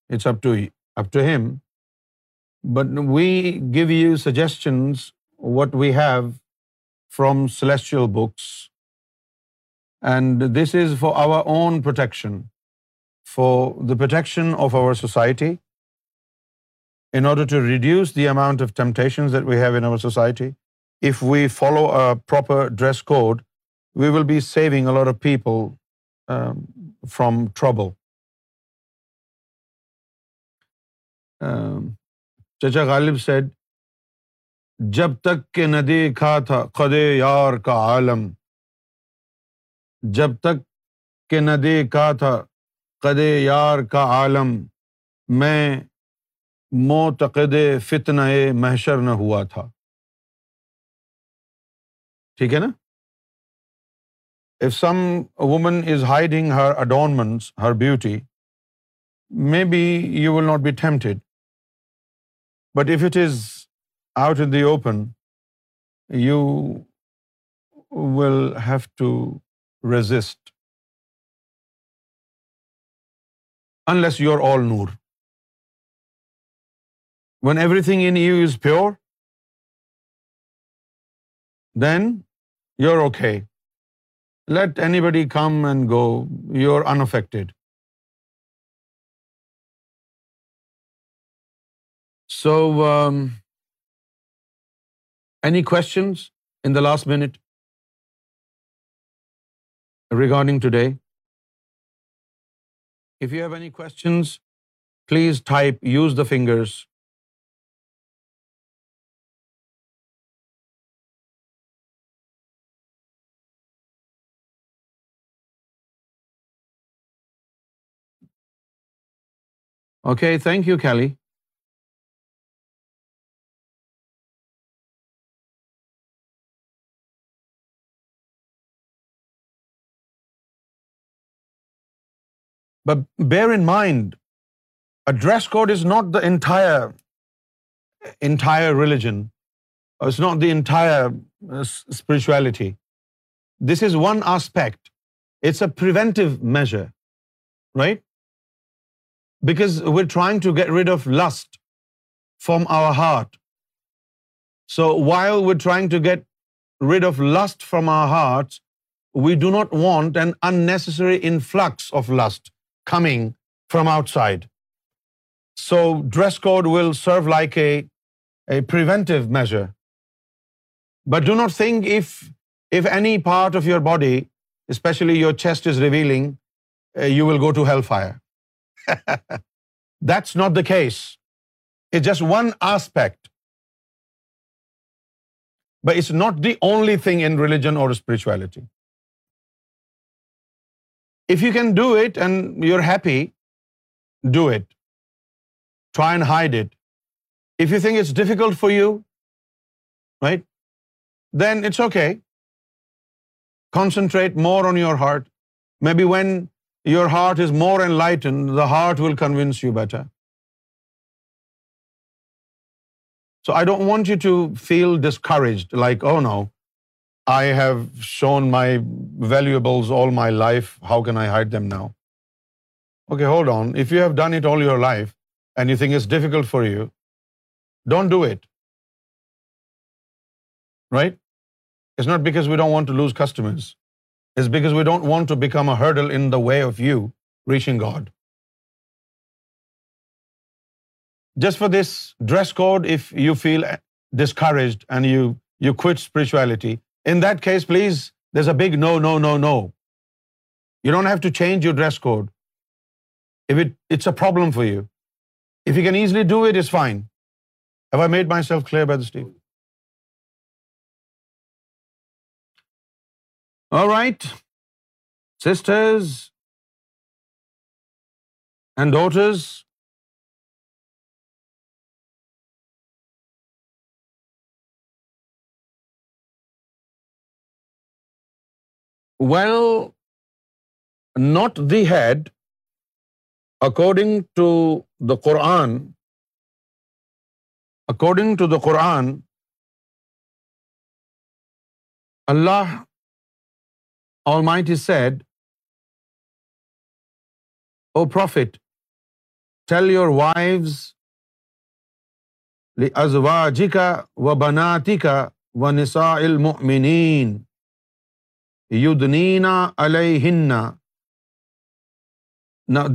It's up to him. But we give you suggestions, what we have from celestial books. And this is for our own protection, for the protection of our society, in order to reduce the amount of temptations that we have in our society. If we follow a proper dress code, we will be saving a lot of people um, from trouble. چچا Ghalib sad جب تک کہ نہ دیکھا تھا خد یار کا عالم جب تک کہ نہ دیکھا تھا قد یار کا عالم میں موتقد فتن محشر نہ ہوا تھا ٹھیک ہے نا if some woman is hiding her adornments her beauty may be you will not be tempted But if it is out in the open, you will have to resist. Unless you're all Noor. When everything in you is pure, then you're okay. Let anybody come and go. You're unaffected. So, um, any questions in the last minute regarding today? If you have any questions, please type, use the fingers. Okay, thank you, Kelly. But bear in mind, a dress code is not the entire religion. It's not the entire uh, spirituality. This is one aspect. It's a preventive measure, right? Because we're trying to get rid of lust from our heart. So while we're trying to get rid of lust from our hearts, we do not want an unnecessary influx of lust coming from outside. So dress code will serve like a preventive measure. But do not think if any part of your body, especially your chest, is revealing, uh, you will go to hellfire. [LAUGHS] That's not the case. It's just one aspect. But it's not the only thing in religion or spirituality. If you can do it and you're happy, do it. Try and hide it. If you think it's difficult for you, right, then it's okay. Concentrate more on your heart. Maybe when your heart is more enlightened, the heart will convince you better. So I don't want you to feel discouraged, like, oh no, I have shown my valuables all my life. How can I hide them now? Okay, hold on. If you have done it all your life and you think it's difficult for you, don't do it. Right? It's not because we don't want to lose customers. It's because we don't want to become a hurdle in the way of you reaching God. Just for this dress code, if you feel discouraged and you quit spirituality, in that case, please, there's a big no, no, no, no. You don't have to change your dress code. If it's a problem for you. If you can easily do it, it's fine. Have I made myself clear, Brother Steve? All right. Sisters and daughters, veil not the head according to the Quran according to the Quran Allah all mighty is said O prophet tell your wives ازواجی کا و بناتی کا و نسا المؤمنین یدنینا ینا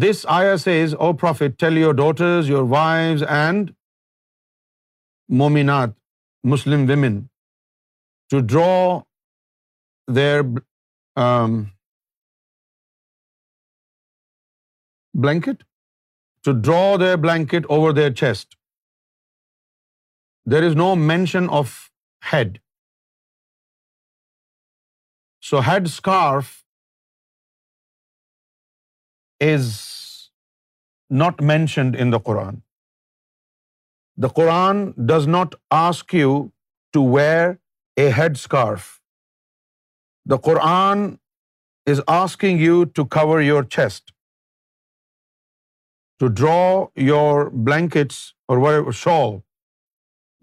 this آیا says oh prophet tell your daughters your wife and مومینات Muslim women to draw their blanket to draw their blanket over their chest there is no mention of head so head scarf is not mentioned in the Quran the Quran does not ask you to wear a head scarf the Quran is asking you to cover your chest to draw your blankets or shawl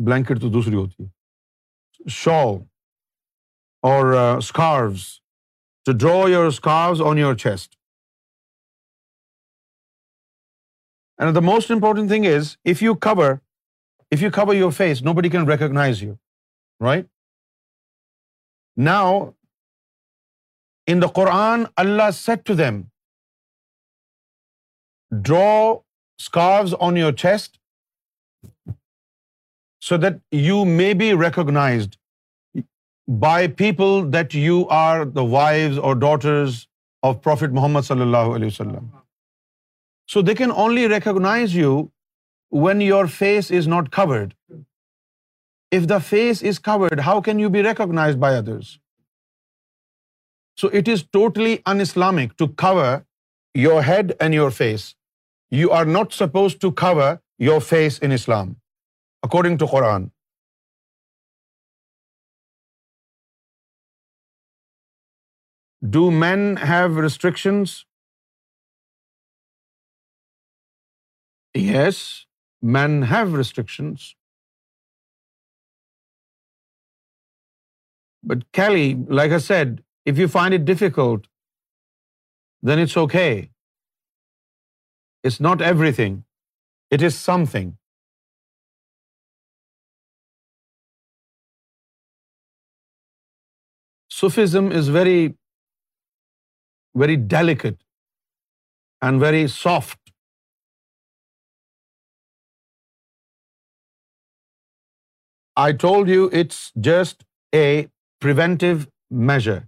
blanket تو دوسری ہوتی ہے شال or uh, scarves. To draw your scarves on your chest. And the most important thing is, if you cover your face, nobody can recognize you, right? Now, in the Quran, Allah said to them, draw scarves on your chest so that you may be recognized. By people that you are the wife or daughters of prophet Muhammad صلی اللہ علیہ وسلم so they can only recognize you when your face is not covered if the face is covered how can you be recognize by others so it is totally un-Islamic to cover your head and your face you are not suppose to cover your face in Islam according to Quran Do men have restrictions? Yes, men have restrictions. But Kelly, like I said, if you find it difficult, then it's okay. It's not everything. It is something. Sufism is very very delicate and very soft. I told you it's just a preventive measure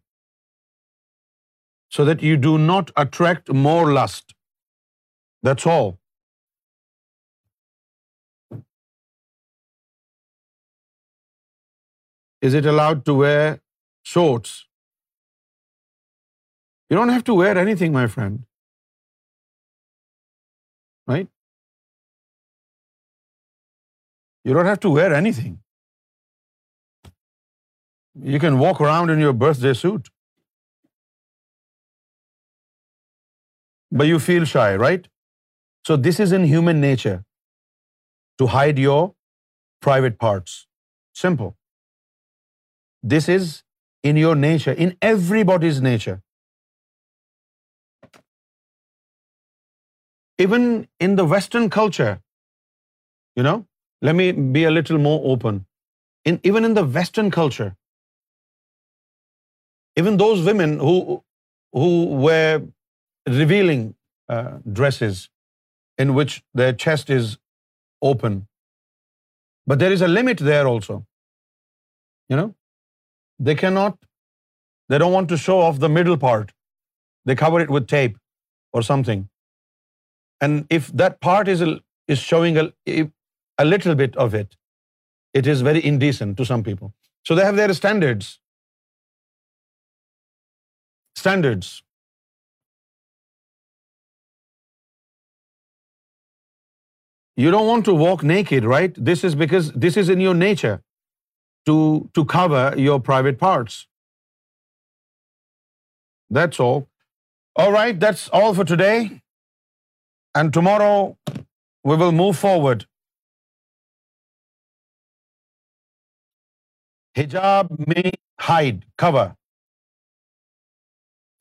so that you do not attract more lust. That's all. Is it allowed to wear shorts you don't have to wear anything, my friend. Right? You don't have to wear anything. You can walk around in your birthday suit. But you feel shy, right? So this is in human nature, to hide your private parts. Simple. This is in your nature, in everybody's nature. Even in the Western culture, let me be a little more open. Even in the Western culture, even those women who were revealing uh, dresses in which their chest is open, but there is a limit there also. They don't want to show off the middle part. They cover it with tape or something. And if that part is showing a little bit of it, it is very indecent to some people. So they have their standards. Standards. You don't want to walk naked, right? This is because this is in your nature to cover your private parts. That's all. All right, that's all for today. And tomorrow we will move forward. Hijab means hide, cover.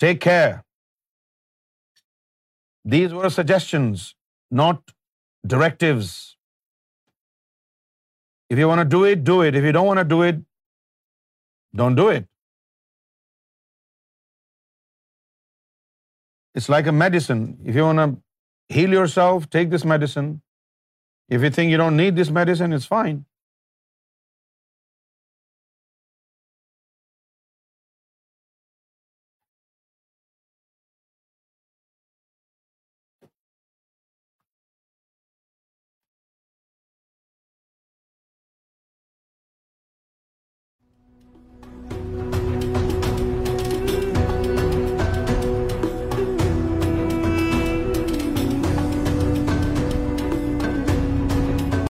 Take care. These were suggestions, not directives. If you want to do it, do it. If you don't want to do it, don't do it. It's like a medicine. If you want to heal yourself, take this medicine. If you think you don't need this medicine, it's fine.